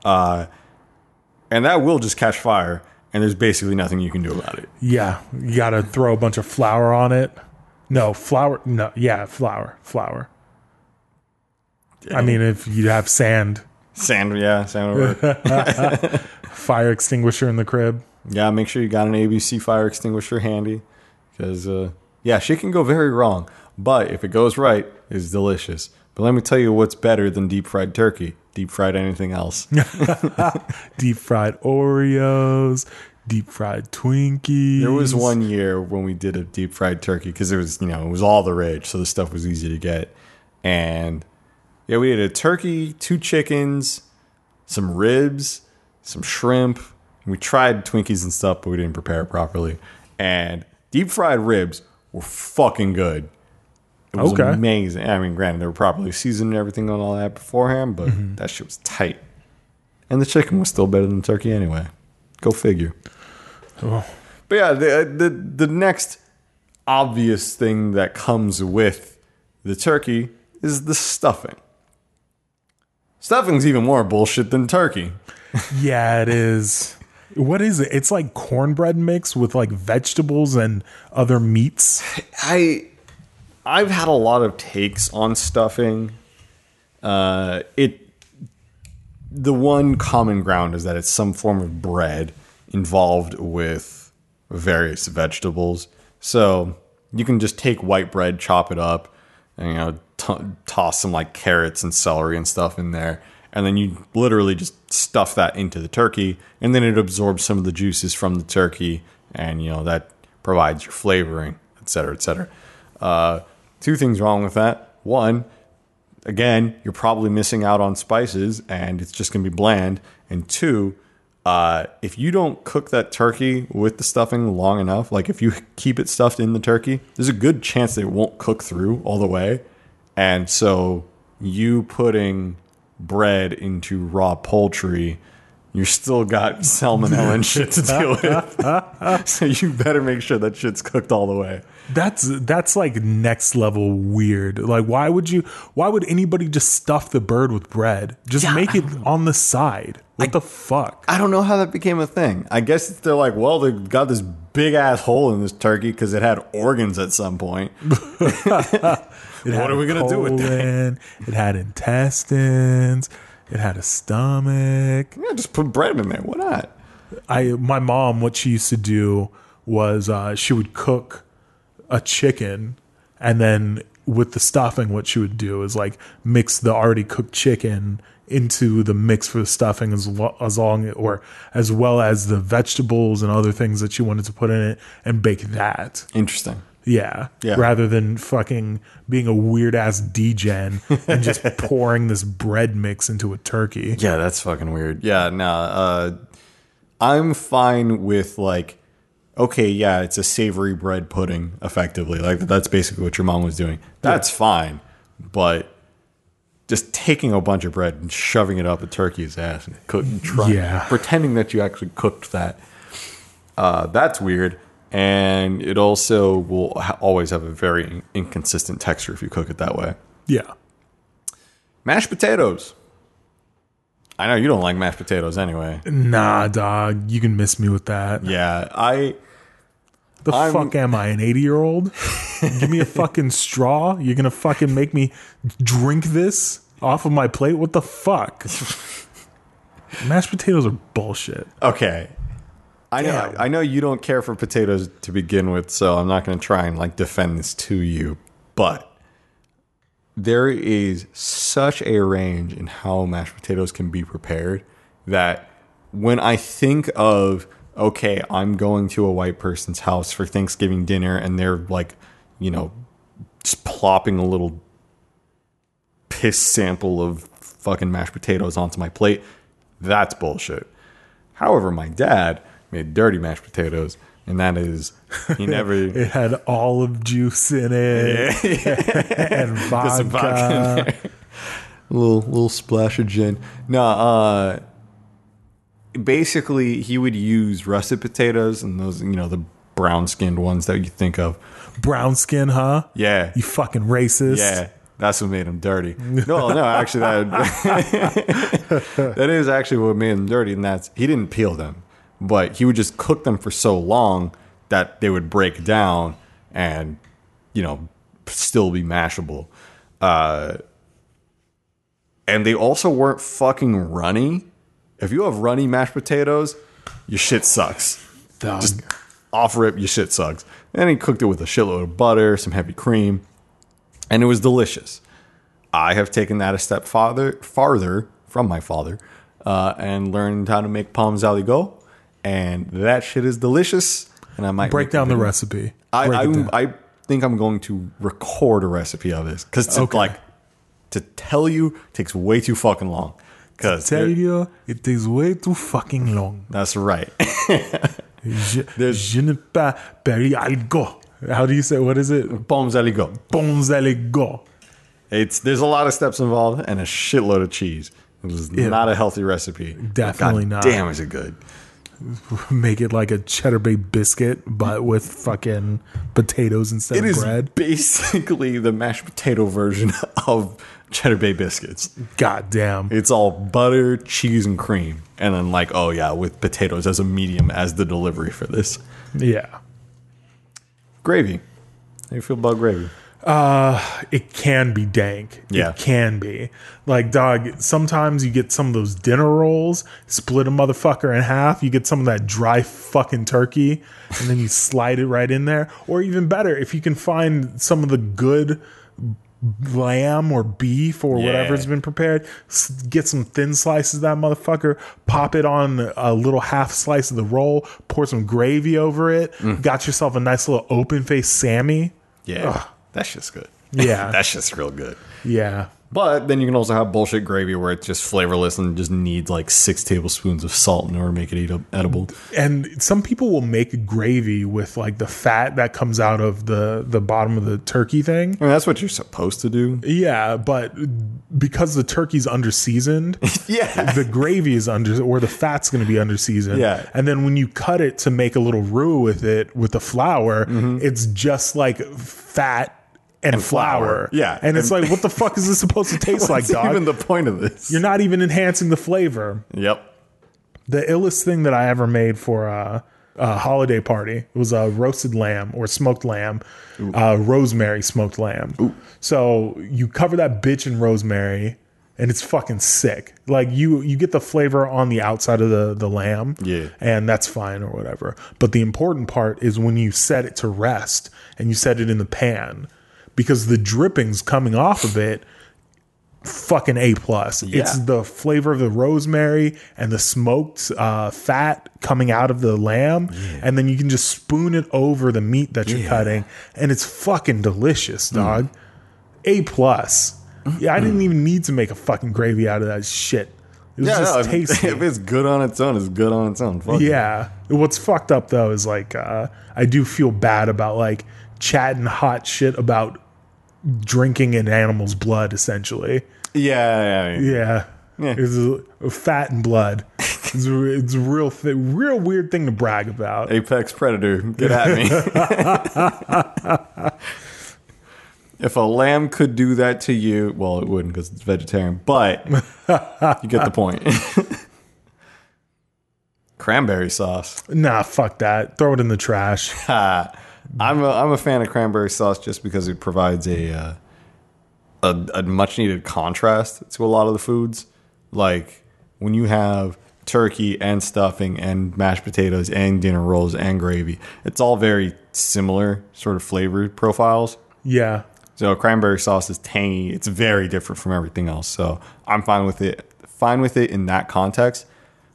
Uh, and that will just catch fire, and there's basically nothing you can do about it. Yeah, you got to throw a bunch of flour on it. No flour. No, yeah, flour, flour. I mean, if you have sand, Sand, yeah, sand over. fire extinguisher in the crib. yeah, make sure you got an ABC fire extinguisher handy, because uh, yeah, shit can go very wrong. But if it goes right, it's delicious. But let me tell you what's better than deep fried turkey. Deep fried anything else. Deep fried Oreos, deep fried Twinkies. There was one year when we did a deep fried turkey because it was, you know, it was all the rage, so the stuff was easy to get. And yeah, we did a turkey, two chickens, some ribs, some shrimp. We tried Twinkies and stuff, but we didn't prepare it properly. And deep fried ribs were fucking good. It was Okay. amazing. I mean, granted, they were properly seasoned and everything and all that beforehand, but mm-hmm. that shit was tight. And the chicken was still better than the turkey anyway. Go figure. Oh. But yeah, the, uh, the the next obvious thing that comes with the turkey is the stuffing. Stuffing's even more bullshit than turkey. Yeah, it is. What is it? It's like cornbread mix with like vegetables and other meats. I I've had a lot of takes on stuffing. Uh, it the one common ground is that it's some form of bread involved with various vegetables. So you can just take white bread, chop it up, and you know, t- toss some like carrots and celery and stuff in there, and then you literally just stuff that into the turkey, and then it absorbs some of the juices from the turkey, and you know that provides your flavoring, et cetera, et cetera. Uh, two things wrong with that. One, again, you're probably missing out on spices, and it's just going to be bland. And two, uh, if you don't cook that turkey with the stuffing long enough, like if you keep it stuffed in the turkey, there's a good chance that it won't cook through all the way. And so you putting bread into raw poultry, you still got salmonella and shit to deal with. so you better make sure that shit's cooked all the way. That's that's like next level weird. Like why would you why would anybody just stuff the bird with bread? Just make it on the side. What the fuck? I don't know how that became a thing. I guess they're like, well, they got this big ass hole in this turkey because it had organs at some point. What are we gonna do with that? colon, It had intestines. It had a stomach. Yeah, just put bread in there. Why not? I my mom what she used to do was uh, she would cook a chicken and then with the stuffing what she would do is like mix the already cooked chicken into the mix for the stuffing as lo- as long or as well as the vegetables and other things that she wanted to put in it and bake that. Interesting. Yeah. Yeah. Rather than fucking being a weird ass degen and just pouring this bread mix into a turkey. Yeah, that's fucking weird. Yeah, no, uh, I'm fine with like, okay, yeah, it's a savory bread pudding, effectively. Like that's basically what your mom was doing. That's fine, but just taking a bunch of bread and shoving it up a turkey's ass and cooking, trying, Yeah. pretending that you actually cooked that. Uh, that's weird, and it also will ha- always have a very inconsistent texture if you cook it that way. Yeah. Mashed potatoes. I know you don't like mashed potatoes anyway. Nah, dog. You can miss me with that. Yeah, I The I'm- fuck am I, an 80 year old? Give me a fucking straw? You're gonna fucking make me drink this off of my plate? What the fuck? Mashed potatoes are bullshit. okay. I know Damn. I know you don't care for potatoes to begin with, so I'm not going to try and like defend this to you, but there is such a range in how mashed potatoes can be prepared that when I think of okay, I'm going to a white person's house for Thanksgiving dinner and they're like, you know, just plopping a little piss sample of fucking mashed potatoes onto my plate. That's bullshit. However, my dad made dirty mashed potatoes, and that is he never It had olive juice in it and vodka. some vodka in there. little little splash of gin. No, uh basically he would use russet potatoes and those you know the brown skinned ones that you think of. Brown skin, huh? Yeah. You fucking racist. Yeah, that's what made him dirty. No, no, actually, that that is actually what made him dirty, and that's he didn't peel them, but he would just cook them for so long that they would break down and you know still be mashable. Uh, and they also weren't fucking runny. If you have runny mashed potatoes, your shit sucks Dog. just off rip, your shit sucks. And he cooked it with a shitload of butter, some heavy cream, and it was delicious. I have taken that a step farther, farther from my father, uh, and learned how to make pommes aligot, and that shit is delicious. And I might Break down the recipe. I, I. I think I'm going to record a recipe of this because Okay. like to tell you takes way too fucking long. Because Tell you, it takes way too fucking long. that's right. Je, je ne pas algo. How do you say? What is it? pommes aligot. Bons aligo. It's there's a lot of steps involved and a shitload of cheese. It was not a healthy recipe. Definitely God not. Damn, is it good? Make it like a cheddar bay biscuit, but with fucking potatoes instead It of is bread. basically the mashed potato version of cheddar bay biscuits. God damn. It's all butter, cheese, and cream, and then like oh yeah, with potatoes as a medium as the delivery for this Yeah. gravy. How do you feel about gravy? It can be dank. Yeah. It can be. Like, dog, sometimes you get some of those dinner rolls, split a motherfucker in half, you get some of that dry fucking turkey, and then you slide it right in there. Or even better, if you can find some of the good lamb or beef or Yeah. whatever's been prepared. Get some thin slices of that motherfucker. Pop it on a little half slice of the roll. Pour some gravy over it. Mm. Got yourself a nice little open faced Sammy. Yeah, that's just good. Yeah. that's just real good. Yeah. But then you can also have bullshit gravy where it's just flavorless and just needs like six tablespoons of salt in order to make it eat edible. and some people will make gravy with like the fat that comes out of the the bottom of the turkey thing. I mean, that's what you're supposed to do. Yeah, but because the turkey's under seasoned, Yeah. the gravy is under or the fat's going to be under seasoned. Yeah. and then when you cut it to make a little roux with it with the flour, mm-hmm. it's just like fat and, flour. flour. Yeah. and it's like, what the fuck is this supposed to taste like, dog? even the point of this? You're not even enhancing the flavor. yep. The illest thing that I ever made for a, a holiday party was a roasted lamb or smoked lamb, uh, rosemary smoked lamb. So you cover that bitch in rosemary, and it's fucking sick. Like you, you get the flavor on the outside of the the lamb, Yeah. and that's fine or whatever. But the important part is when you set it to rest and you set it in the pan, because the drippings coming off of it fucking a plus. It's the flavor of the rosemary and the smoked uh, fat coming out of the lamb, and then you can just spoon it over the meat that you're Yeah. cutting, and it's fucking delicious, dog. A plus. Yeah, I didn't even need to make a fucking gravy out of that shit. It was Yeah, just no, if, tasty. if it's good on its own, it's good on its own. Fuck it. Yeah. What's fucked up though is like uh, I do feel bad about like chatting hot shit about drinking an animal's blood essentially. Yeah, yeah, yeah. Yeah. Yeah. It's fat and blood. It's a, it's a real thing, real weird thing to brag about. Apex Predator, get at me. if a lamb could do that to you, well, it wouldn't because it's vegetarian, but you get the point. Cranberry sauce. Nah, fuck that. Throw it in the trash. I'm a, I'm a fan of cranberry sauce just because it provides a uh, a, a much needed contrast to a lot of the foods. Like when you have turkey and stuffing and mashed potatoes and dinner rolls and gravy, it's all very similar sort of flavor profiles. Yeah. So cranberry sauce is tangy. It's very different from everything else. So I'm fine with it. Fine with it in that context.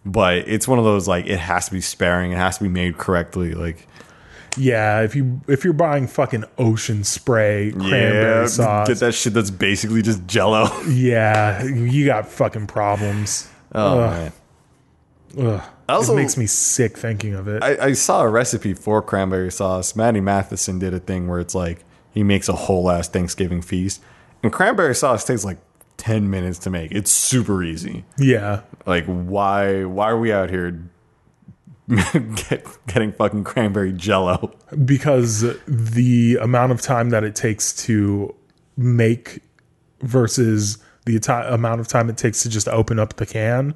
But it's one of those like it has to be sparing. It has to be made correctly. Like Yeah, if you if you're buying fucking ocean spray cranberry yeah, sauce, get that shit that's basically just Jello. yeah, you got fucking problems. Oh Ugh. man. Ugh. Also- it makes me sick thinking of it. I, I saw a recipe for cranberry sauce. Matty Matheson did a thing where it's like he makes a whole ass Thanksgiving feast, and cranberry sauce takes like ten minutes to make. It's super easy. yeah, Like why why are we out here get, getting fucking cranberry jello? because the amount of time that it takes to make versus the ati- amount of time it takes to just open up the can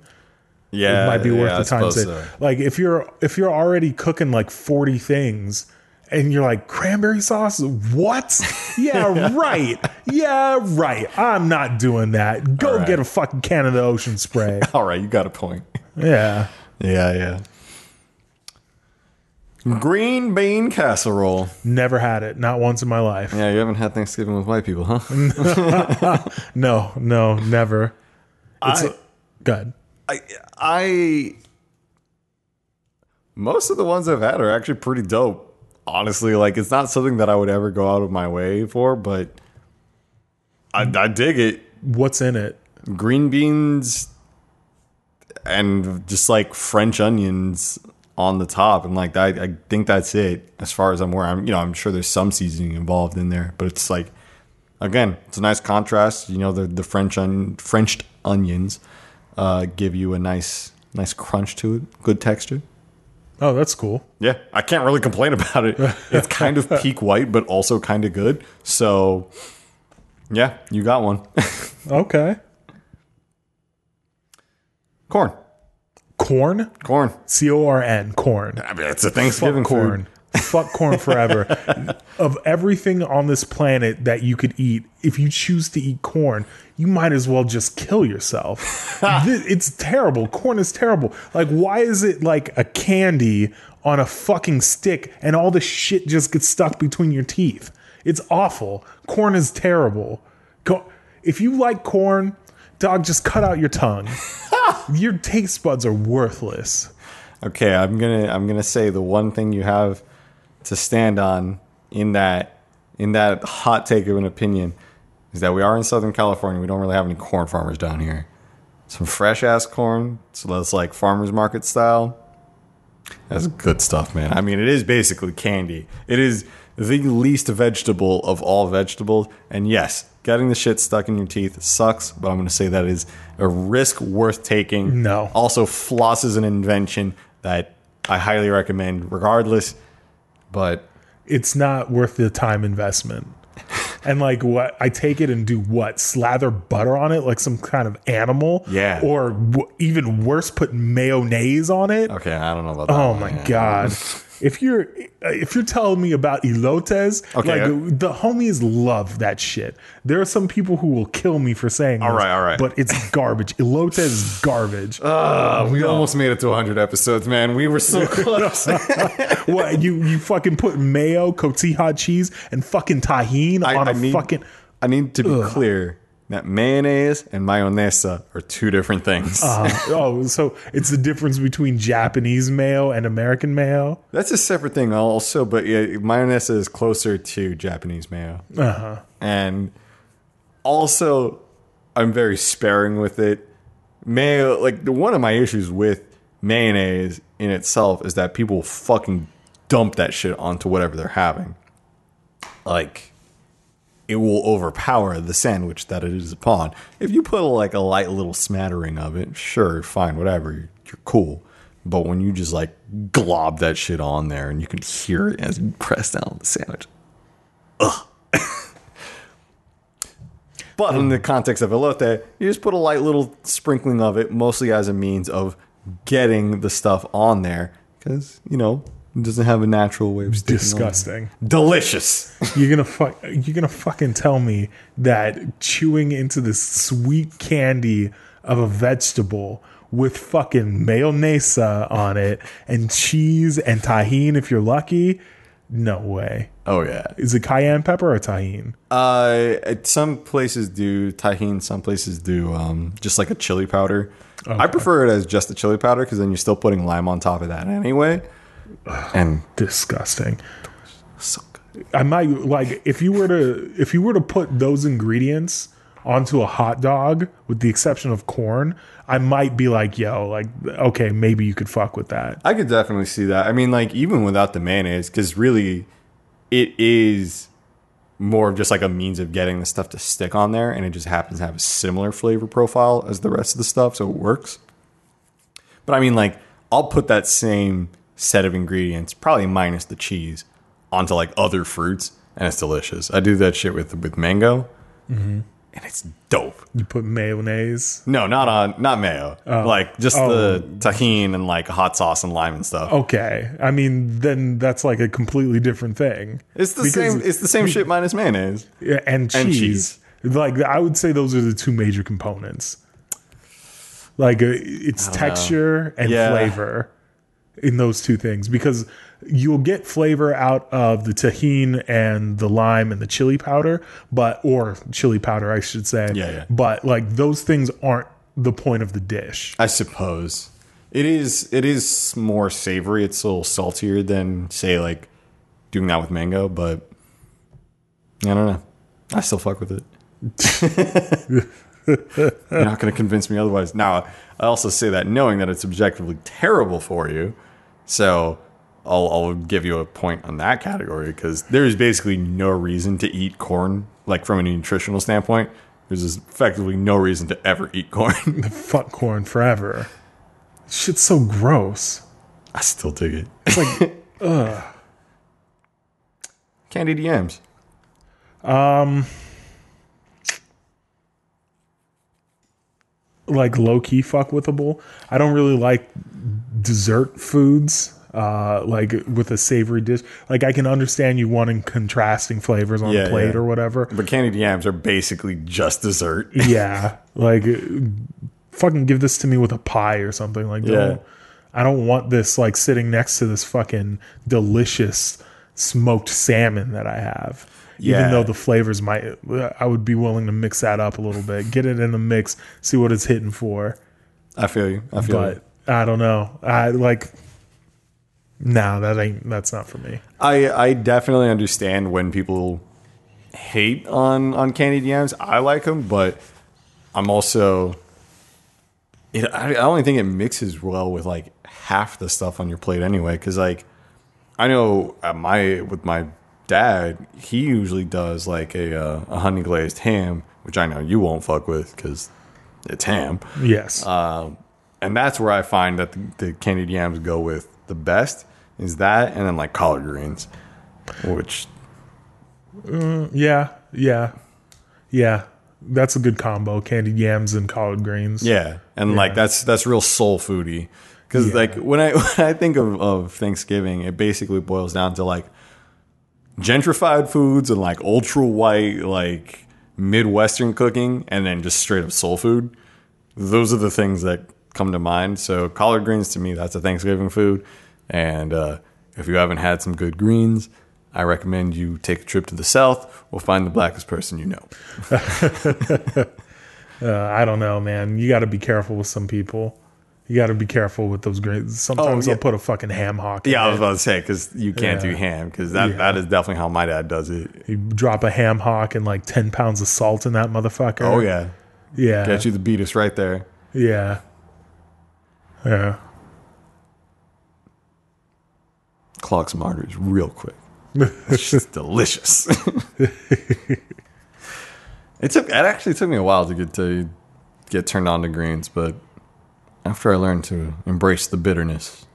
Yeah, it might be worth yeah, the time. To, so. Like if you're if you're already cooking like forty things. And you're like cranberry sauce? What? Yeah, right. Yeah, right. I'm not doing that. Go right. get a fucking can of the ocean spray. All right, you got a point. yeah. Yeah, yeah. Green bean casserole. Never had it. Not once in my life. Yeah, you haven't had Thanksgiving with white people, huh? No, no, never. It's I- good. I, I most of the ones I've had are actually pretty dope. Honestly, like it's not something that I would ever go out of my way for, but I, I dig it. What's in it? Green beans and just like French onions on the top, and like I, I think that's it as far as I'm aware. I'm, you know, I'm sure there's some seasoning involved in there, but it's like again, it's a nice contrast. You know, the the French on Frenched onions uh, give you a nice nice crunch to it, good texture. Oh, that's cool. Yeah, I can't really complain about it. It's kind of peak white, but also kind of good. So, yeah, you got one. Okay. corn, Corn? corn. C O R N. Corn. I mean, it's a Thanksgiving Fuck corn. Fuck corn forever. of everything on this planet that you could eat, if you choose to eat corn, you might as well just kill yourself. It's terrible. Corn is terrible. Like, why is it like a candy on a fucking stick and all the shit just gets stuck between your teeth? It's awful. Corn is terrible. If you like corn, dog, just cut out your tongue. your taste buds are worthless. Okay, I'm gonna I'm gonna say the one thing you have to stand on in that in that hot take of an opinion is that we are in Southern California. We don't really have any corn farmers down here. Some fresh ass corn, so that's like farmers market style. That's good stuff, man. I mean, it is basically candy. It is the least vegetable of all vegetables. And yes, getting the shit stuck in your teeth sucks, but I'm going to say that is a risk worth taking. No. Also, floss is an invention that I highly recommend, regardless. But It's not worth the time investment. And like what I take it and do what slather butter on it like some kind of animal, Yeah. or w- even worse, put mayonnaise on it. okay, I don't know about that. Oh one, my yeah. god! If you're if you're telling me about elotes, Okay. like the homies love that shit. There are some people who will kill me for saying, all right, all right. but it's garbage. Elotes is garbage. Uh, we almost made it to 100 episodes, man. We were so close. what you you fucking put mayo, cotija cheese, and fucking Tajín I- on a I need- fucking I need to be clear that mayonnaise and mayonesa are two different things. uh, oh, so it's the difference between Japanese mayo and American mayo. That's a separate thing, also. But yeah, mayonesa is closer to Japanese mayo, Uh-huh. and also I'm very sparing with it. Mayo, like the one of my issues with mayonnaise in itself is that people fucking dump that shit onto whatever they're having. Like it will overpower the sandwich that it is upon. If you put like a light little smattering of it, sure, fine, whatever, you're, cool. But when you just like glob that shit on there and you can hear it as you press down on the sandwich, ugh. but in the context of elote, you just put a light little sprinkling of it, mostly as a means of getting the stuff on there, because you know it doesn't have a natural way of sticking on. Disgusting. Delicious. You're gonna fuck. You're gonna fucking tell me that chewing into this sweet candy of a vegetable with fucking mayonnaise on it and cheese and Tajín, if you're lucky, no way. Oh yeah. Is it cayenne pepper or Tajín? Uh, some places do Tajín, some places do um, just like a chili powder. I prefer it as just a chili powder because then you're still putting lime on top of that anyway. And Disgusting. so good. I might like if you were to if you were to put those ingredients onto a hot dog, with the exception of corn, I might be like, yo, like okay, maybe you could fuck with that. I could definitely see that. I mean, like even without the mayonnaise, because really, it is more of just like a means of getting the stuff to stick on there, and it just happens to have a similar flavor profile as the rest of the stuff, so it works. But I mean, like I'll put that same set of ingredients, probably minus the cheese, onto like other fruits, and it's delicious. I do that shit with with mango, and it's dope. You put mayonnaise. No, not on not mayo. like just Oh. the Tajín and like hot sauce and lime and stuff. Okay, I mean then that's like a completely different thing. It's the same. It's the same shit minus mayonnaise. Yeah, and cheese. And cheese. Like I would say those are the two major components. Like uh, it's texture and Yeah. flavor in those two things because you'll get flavor out of the Tajín and the lime and the chili powder, but or chili powder I should say. Yeah, yeah. But like those things aren't the point of the dish. I suppose it is. It is more savory. It's a little saltier than say like doing that with mango, but I don't know. I still fuck with it. You're not going to convince me otherwise. Now, I also say that knowing that it's objectively terrible for you, so I'll, I'll give you a point on that category because there is basically no reason to eat corn, like from a nutritional standpoint. There's effectively no reason to ever eat corn. Fuck corn forever. Shit's so gross. I still dig it. It's like Candied yams. Um, like low key fuck withable. I don't really like dessert foods. Uh, like with a savory dish, like I can understand you wanting contrasting flavors on Yeah, a plate yeah. or whatever. But candied yams are basically just dessert. yeah, like fucking give this to me with a pie or something. Like, Yeah. I don't want this like sitting next to this fucking delicious smoked salmon that I have. Yeah. Even though the flavors might, I would be willing to mix that up a little bit, get it in the mix, see what it's hitting for. I feel you. I feel you. I don't know. I like. No, that ain't. That's not for me. I I definitely understand when people hate on on candied yams. I like them, but I'm also. It, I, I only think it mixes well with like half the stuff on your plate anyway. Because like, I know my with my dad, he usually does like a uh, a honey glazed ham, which I know you won't fuck with because it's ham. Yes. Um, and that's where I find that the, the candied yams go with the best is that, and then like collard greens, which mm, yeah. Yeah. Yeah. That's a good combo. Candied yams and collard greens. yeah, and like that's that's real soul foody. Because Yeah. like when I when I think of, of Thanksgiving, it basically boils down to like gentrified foods and like ultra white like Midwestern cooking, and then just straight up soul food. Those are the things that come to mind. So collard greens to me, that's a Thanksgiving food. And uh, if you haven't had some good greens, I recommend you take a trip to the South or find the blackest person you know. Uh, I don't know, man. You got to be careful with some people. You got to be careful with those greens. Sometimes Oh, yeah. they'll put a fucking ham hock. in Yeah, I was it. about to say because you can't Yeah. do ham because that, Yeah. that is definitely how my dad does it. You drop a ham hock and like ten pounds of salt in that motherfucker. Oh yeah, yeah, get you the beatus right there. yeah, yeah. Clog some arteries real quick. It's just delicious. it took. It actually took me a while to get to get turned on to greens, but after I learned to embrace the bitterness,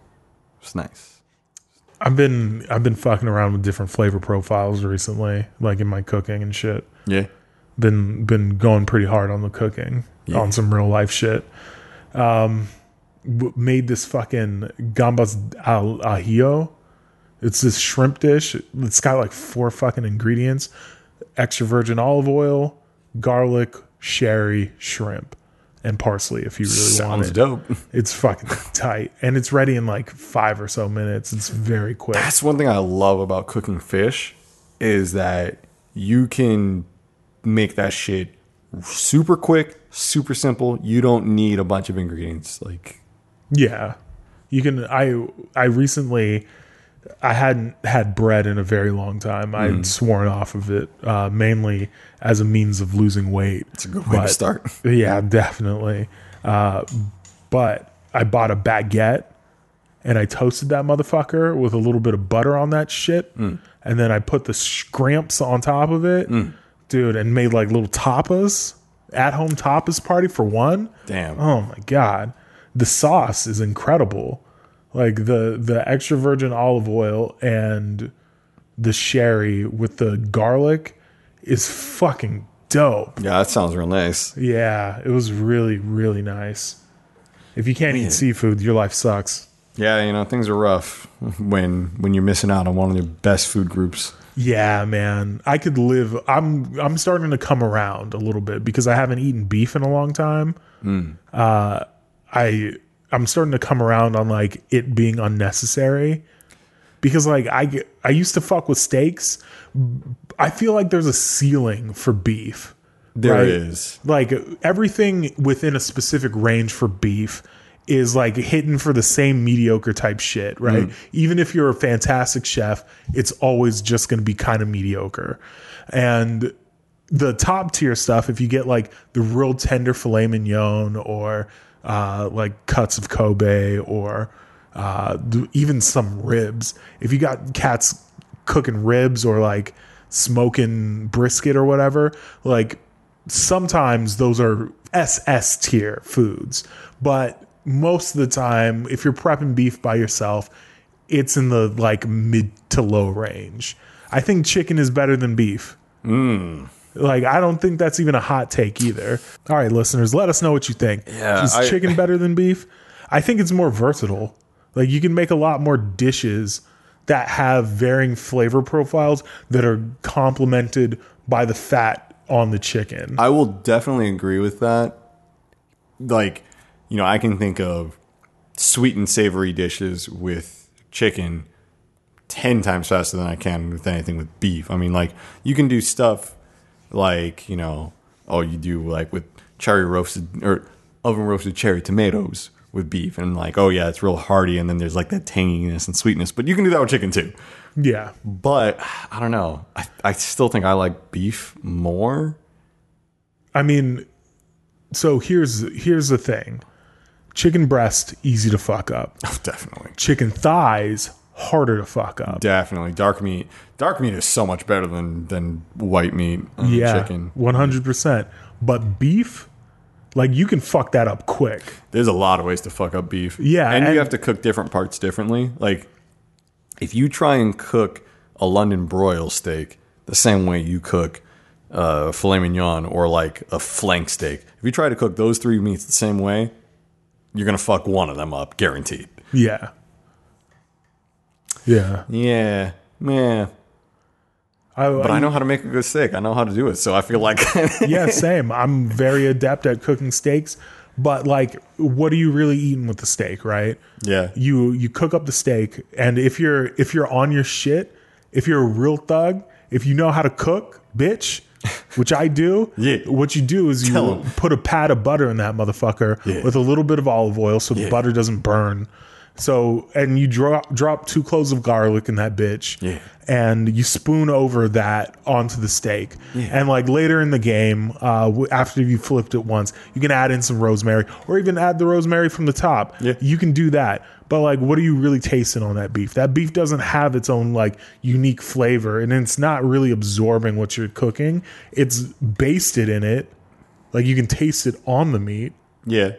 it's nice. I've been I've been fucking around with different flavor profiles recently, like in my cooking and shit. Yeah. Been been going pretty hard on the cooking, on some real life shit. Um, w- made this fucking gambas al ajillo. It's this shrimp dish. It's got like four fucking ingredients: extra virgin olive oil, garlic, sherry, shrimp, and parsley. If you really want Sounds it, dope. it's fucking tight, and it's ready in like five or so minutes. It's very quick. That's one thing I love about cooking fish is that you can make that shit super quick, super simple. You don't need a bunch of ingredients. Like Yeah. You can I I recently I hadn't had bread in a very long time. I had sworn off of it uh, mainly as a means of losing weight. it's a good way to start. Yeah, definitely. Uh, but I bought a baguette and I toasted that motherfucker with a little bit of butter on that shit. And then I put the scramps on top of it, dude, and made like little tapas, at home tapas party for one. Damn. Oh my god, the sauce is incredible. Like the the extra virgin olive oil and the sherry with the garlic is fucking dope. Yeah, that sounds real nice. Yeah, it was really really nice. If you can't eat seafood, your life sucks. Yeah, you know things are rough when when you're missing out on one of the best food groups. Yeah, man. I could live I'm I'm starting to come around a little bit because I haven't eaten beef in a long time. Uh I I'm starting to come around on like it being unnecessary because like I get- I used to fuck with steaks. I feel like there's a ceiling for beef. There Right. is. Like everything within a specific range for beef is like hitting for the same mediocre type shit, right? Mm. Even if you're a fantastic chef, it's always just going to be kind of mediocre. And the top tier stuff, if you get like the real tender filet mignon or uh, like cuts of Kobe or uh, even some ribs, if you got cats cooking ribs or like smoking brisket or whatever, like sometimes those are SS tier foods, but most of the time, if you're prepping beef by yourself, it's in the like mid to low range. I think chicken is better than beef. Like, I don't think that's even a hot take either. All right, listeners, let us know what you think. Yeah, is I- chicken better than beef? I think it's more versatile. Like, you can make a lot more dishes that have varying flavor profiles that are complemented by the fat on the chicken. I will definitely agree with that. Like, you know, I can think of sweet and savory dishes with chicken ten times faster than I can with anything with beef. I mean, like you can do stuff like you know, oh, you do like with cherry roasted or oven roasted cherry tomatoes with beef, and like, oh yeah, it's real hearty, and then there's like that tanginess and sweetness. But you can do that with chicken too. Yeah. But I don't know. I, I still think I like beef more. I mean, so here's here's the thing. Chicken breast easy to fuck up. Oh, definitely. Chicken thighs harder to fuck up. Definitely. Dark meat. Dark meat is so much better than than white meat yeah, chicken. one hundred percent. But beef, like you can fuck that up quick. There's a lot of ways to fuck up beef. Yeah, And, and- you have to cook different parts differently. Like if you try and cook a London broil steak the same way you cook uh, filet mignon or like a flank steak, if you try to cook those three meats the same way, you're gonna fuck one of them up, guaranteed. Yeah. Yeah. Yeah, yeah. I, But I know how to make a good steak. I know how to do it, so I feel like yeah, same. I'm very adept at cooking steaks, but like, what are you really eating with the steak, right? yeah. You you cook up the steak, and if you're if you're on your shit, if you're a real thug, if you know how to cook, bitch, which I do, Yeah. what you do is you Tell put a pat of butter in that motherfucker Yeah. with a little bit of olive oil, so the butter doesn't burn. So and you drop drop two cloves of garlic in that bitch, Yeah. and you spoon over that onto the steak. And like later in the game, uh, after you flipped it once, you can add in some rosemary or even add the rosemary from the top. Yeah. You can do that. But like, what are you really tasting on that beef? That beef doesn't have its own like unique flavor, and it's not really absorbing what you're cooking. It's basted in it, like you can taste it on the meat, Yeah.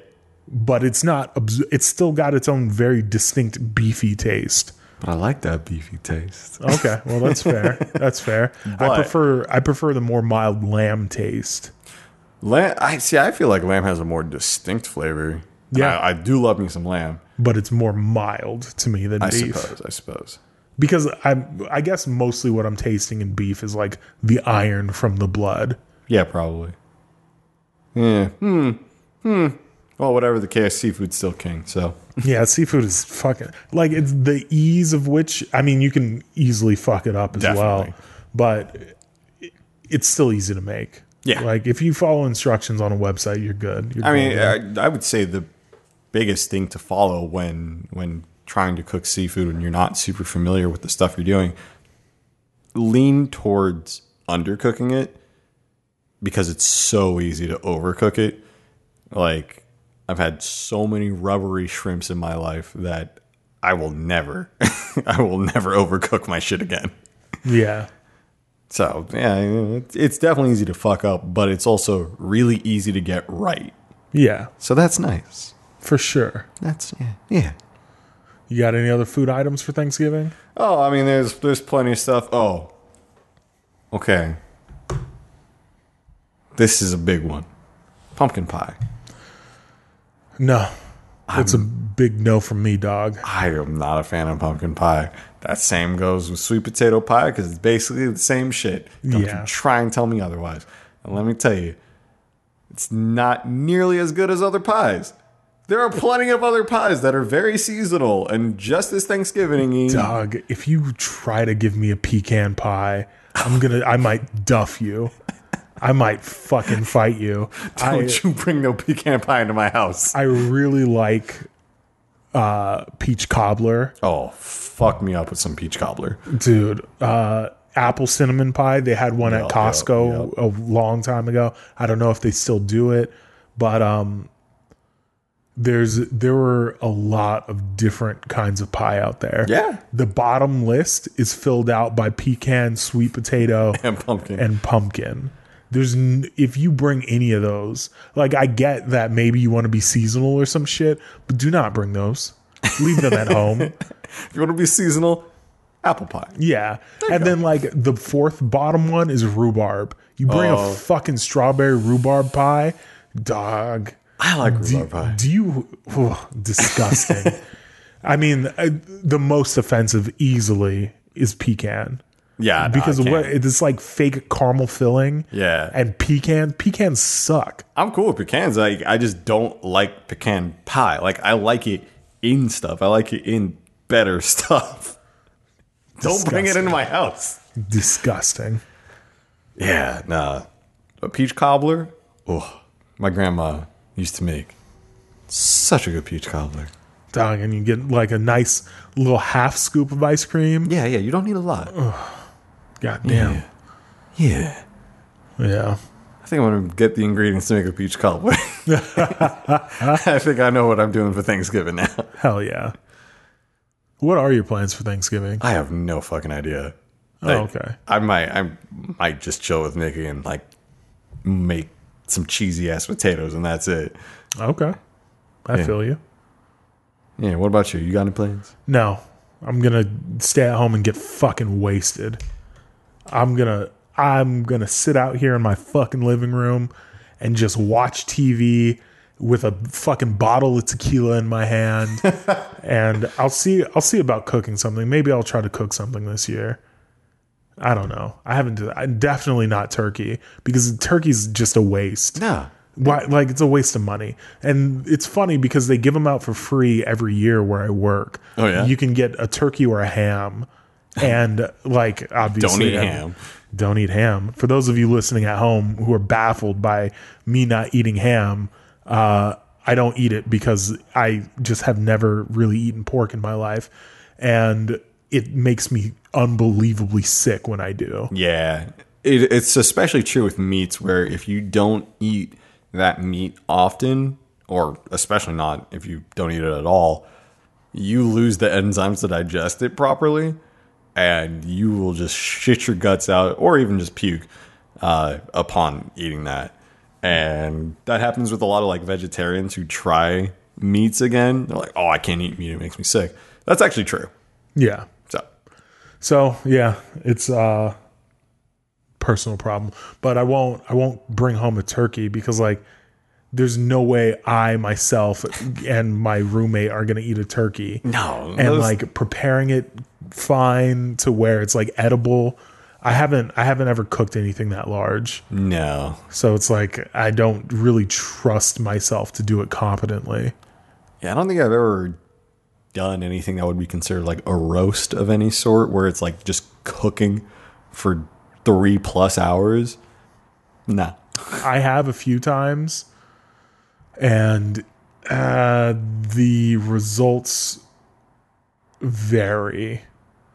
But it's not. It's still got its own very distinct beefy taste. But I like that beefy taste. Okay, well that's fair. That's fair. I prefer I prefer the more mild lamb taste. Lamb, I see. I feel like lamb has a more distinct flavor. Yeah. I, I do love me some lamb. but it's more mild to me than beef. I beef suppose. I suppose. because I'm I guess mostly what I'm tasting in beef is like the iron from the blood. Yeah, probably. Yeah. Hmm. Hmm. Well, whatever the case, seafood's still king. So Yeah, seafood is fucking like it's the ease of which I mean you can easily fuck it up as well, but it's still easy to make. Yeah. like if you follow instructions on a website, you're good. You're I mean. I, I would say the biggest thing to follow when when trying to cook seafood and you're not super familiar with the stuff you're doing, lean towards undercooking it because it's so easy to overcook it. Like I've had so many rubbery shrimps in my life that I will never, I will never overcook my shit again. yeah, So yeah, it's- definitely easy to fuck up, but it's also really easy to get right. yeah, So that's nice. for sure. That's yeah, yeah. You got any other food items for Thanksgiving? Oh, I mean, there's there's plenty of stuff. Oh, okay. This is a big one. Pumpkin pie. No, it's a big no from me, dog. I am not a fan of pumpkin pie. That same goes with sweet potato pie because it's basically the same shit. Don't Yeah. you try and tell me otherwise. And let me tell you, it's not nearly as good as other pies. There are plenty of other pies that are very seasonal and just as Thanksgiving Dog, if you try to give me a pecan pie, I'm gonna, I might duff you. I might fucking fight you. Don't you bring no pecan pie into my house. I really like uh, peach cobbler, Oh, fuck me up with some peach cobbler. dude. Uh, apple cinnamon pie. They had one Yep, at Costco yep, a long time ago. I don't know if they still do it, but um, there's there were a lot of different kinds of pie out there. Yeah. The bottom list is filled out by pecan, sweet potato, And pumpkin. and pumpkin. There's n- if you bring any of those, like I get that maybe you want to be seasonal or some shit, but do not bring those. Leave them at home. if you want to be seasonal, apple pie. Yeah. And then like the fourth bottom one is rhubarb. You bring Oh. a fucking strawberry rhubarb pie, dog. I like Do, rhubarb pie. do you oh, disgusting? I mean, uh, the most offensive easily is pecan. Yeah, because of what it's like fake caramel filling. Yeah. And pecan pecans suck. I'm cool with pecans. I I just don't like pecan pie. Like I like it in stuff. I like it in better stuff. Don't bring it into my house. Disgusting. Yeah, nah. A peach cobbler? Oh, my grandma used to make such a good peach cobbler. Dog, and you get like a nice little half scoop of ice cream. Yeah, yeah, you don't need a lot. God damn. Yeah. Yeah. I think I'm gonna get the ingredients to make a peach cobbler. I think I know what I'm doing for Thanksgiving now. Hell yeah. What are your plans for Thanksgiving? I have no fucking idea. Oh, okay. I might I might just chill with Nikki and like make some cheesy ass potatoes and that's it. Okay. I Yeah. feel you. Yeah, what about you? You got any plans? No, I'm gonna stay at home and get fucking wasted. I'm gonna I'm gonna sit out here in my fucking living room and just watch TV with a fucking bottle of tequila in my hand. and I'll see I'll see about cooking something. Maybe I'll try to cook something this year. I don't know. I haven't done I definitely not turkey because turkey's just a waste. Nah. Why, like it's a waste of money, and it's funny because they give them out for free every year where I work. Oh, yeah? you can get a turkey or a ham, and like obviously don't eat ham. Don't eat ham. For those of you listening at home who are baffled by me not eating ham, uh, I don't eat it because I just have never really eaten pork in my life, and it makes me unbelievably sick when I do. Yeah. It, it's especially true with meats where if you don't eat that meat often, or especially not if you don't eat it at all, you lose the enzymes to digest it properly and you will just shit your guts out or even just puke uh, upon eating that. And that happens with a lot of like vegetarians who try meats again. They're like, oh, I can't eat meat. It makes me sick. That's actually true. Yeah, So, So yeah, it's a personal problem. But I won't I won't bring home a turkey because like there's no way I myself and my roommate are gonna eat a turkey. no. And those- like preparing it fine to where it's like edible. I haven't I haven't ever cooked anything that large. no. So it's like I don't really trust myself to do it competently. Yeah, I don't think I've ever done anything that would be considered like a roast of any sort, where it's like just cooking for three plus hours. Nah. I have a few times, and uh, the results vary.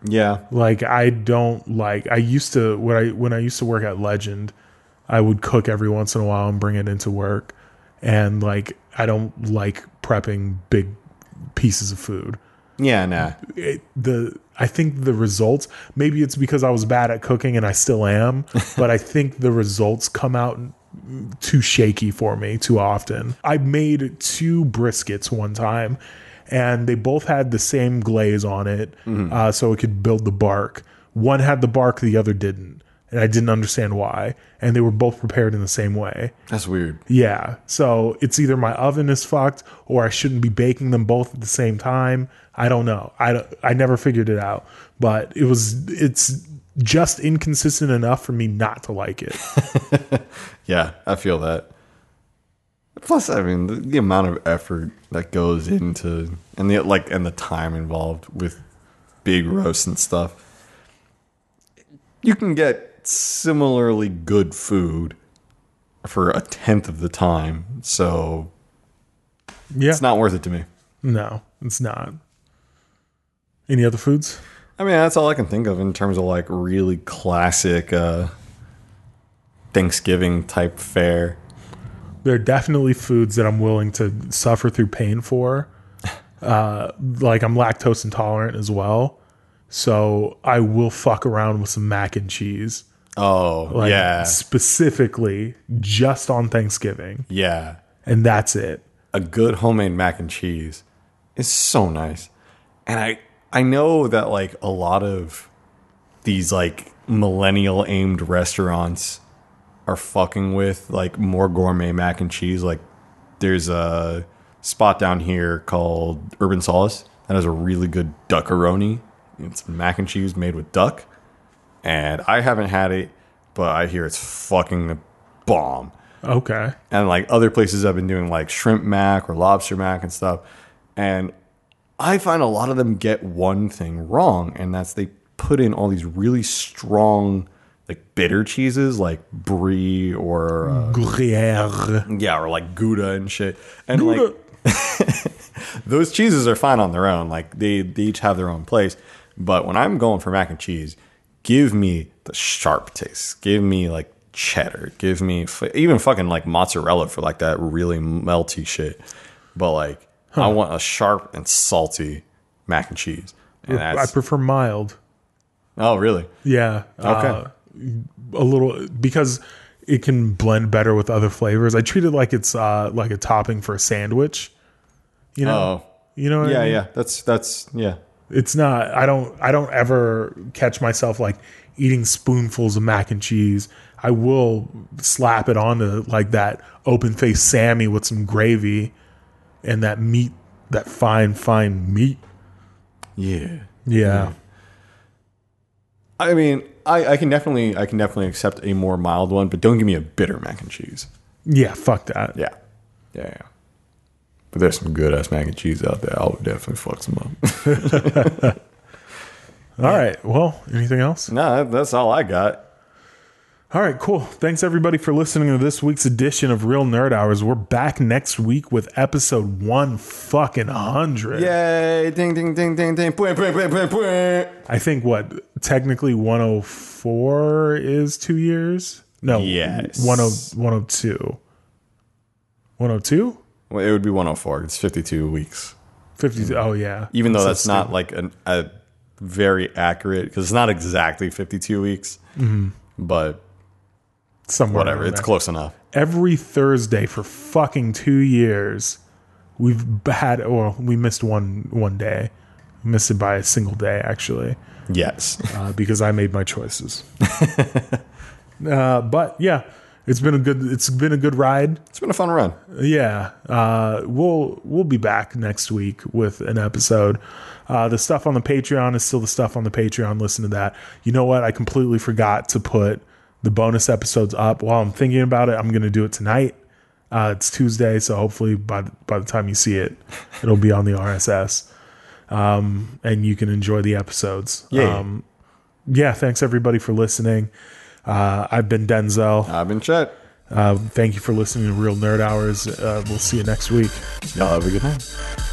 Yeah. Like I don't like. I used to when I when I used to work at Legend, I would cook every once in a while and bring it into work, and like I don't like prepping big pieces of food. Yeah, nah. it, the I think the results maybe it's because I was bad at cooking and I still am, but I think the results come out too shaky for me too often. I made two briskets one time and they both had the same glaze on it uh, so it could build the bark. One had the bark, the other didn't. And I didn't understand why. And they were both prepared in the same way. That's weird. Yeah. So it's either my oven is fucked or I shouldn't be baking them both at the same time. I don't know. I, I never figured it out, but it was it's just inconsistent enough for me not to like it. Yeah, I feel that. Plus, I mean, the, the amount of effort that goes into and the like and the time involved with big roasts and stuff. You can get similarly good food for a tenth of the time, so Yeah. it's not worth it to me. no, it's not. Any other foods? I mean, that's all I can think of in terms of like really classic uh, Thanksgiving type fare. There are definitely foods that I'm willing to suffer through pain for. Uh, like I'm lactose intolerant as well. So I will fuck around with some mac and cheese. Oh, Like yeah. specifically just on Thanksgiving. Yeah. And that's it. a good homemade mac and cheese is so nice. And I I know that like a lot of these like millennial aimed restaurants are fucking with like more gourmet mac and cheese. Like there's a spot down here called Urban Solace that has a really good duckaroni. It's mac and cheese made with duck. And I haven't had it, but I hear it's fucking a bomb Okay. and like other places I've been doing like shrimp mac or lobster mac and stuff and i find a lot of them get one thing wrong and that's they put in all these really strong, like bitter cheeses, like brie or uh, Gruyere. yeah, or like Gouda and shit. And like those cheeses are fine on their own. Like they, they each have their own place. But when I'm going for mac and cheese, give me the sharp taste. Give me like cheddar. Give me f- even fucking like mozzarella for like that really melty shit. But like I want a sharp and salty mac and cheese. And I that's, prefer mild. oh really? Yeah. Okay. uh, a little because it can blend better with other flavors. I treat it like it's uh, like a topping for a sandwich. You know. Oh You know. What I yeah, mean? yeah. That's that's yeah. It's not. I don't. I don't ever catch myself like eating spoonfuls of mac and cheese. I will slap it onto like that open faced Sammy with some gravy and that meat, that fine, fine meat. Yeah. Yeah. I mean, I, I can definitely I can definitely accept a more mild one, but don't give me a bitter mac and cheese. Yeah. Fuck that. Yeah. Yeah, yeah. But there's some good ass mac and cheese out there. I would definitely fuck some up. All right. Well, anything else? no, that's all I got. All right, cool. Thanks everybody for listening to this week's edition of Real Nerd Hours. We're back next week with episode one fucking hundred. Yay! Ding ding ding ding ding. Bwah, bwah, bwah, bwah, bwah. I think what technically 104 is two years. No, Yes. 10 102. 102? Well, it would be 104. It's 52 weeks. 52. Oh yeah. Even though that's not like an, a very accurate because it's not exactly 52 weeks. Mm-hmm. But somewhere whatever, it's close enough. Every Thursday for fucking two years, we've had or we missed one one day. We missed it by a single day actually. Yes. uh, because I made my choices. uh, but yeah, it's been a good it's been a good ride. It's been a fun run. Yeah, uh, we'll we'll be back next week with an episode. Uh, the stuff on the Patreon is still the stuff on the Patreon. Listen to that. You know what? I completely forgot to put the bonus episodes up. While I'm thinking about it, I'm going to do it tonight. Uh, it's Tuesday, so hopefully by the, by the time you see it, it'll be on the RSS, um, and you can enjoy the episodes. Yeah. Um, yeah. Thanks everybody for listening. Uh, I've been Denzel. I've been Chet. Uh, thank you for listening to Real Nerd Hours. Uh, we'll see you next week. Y'all have a good night.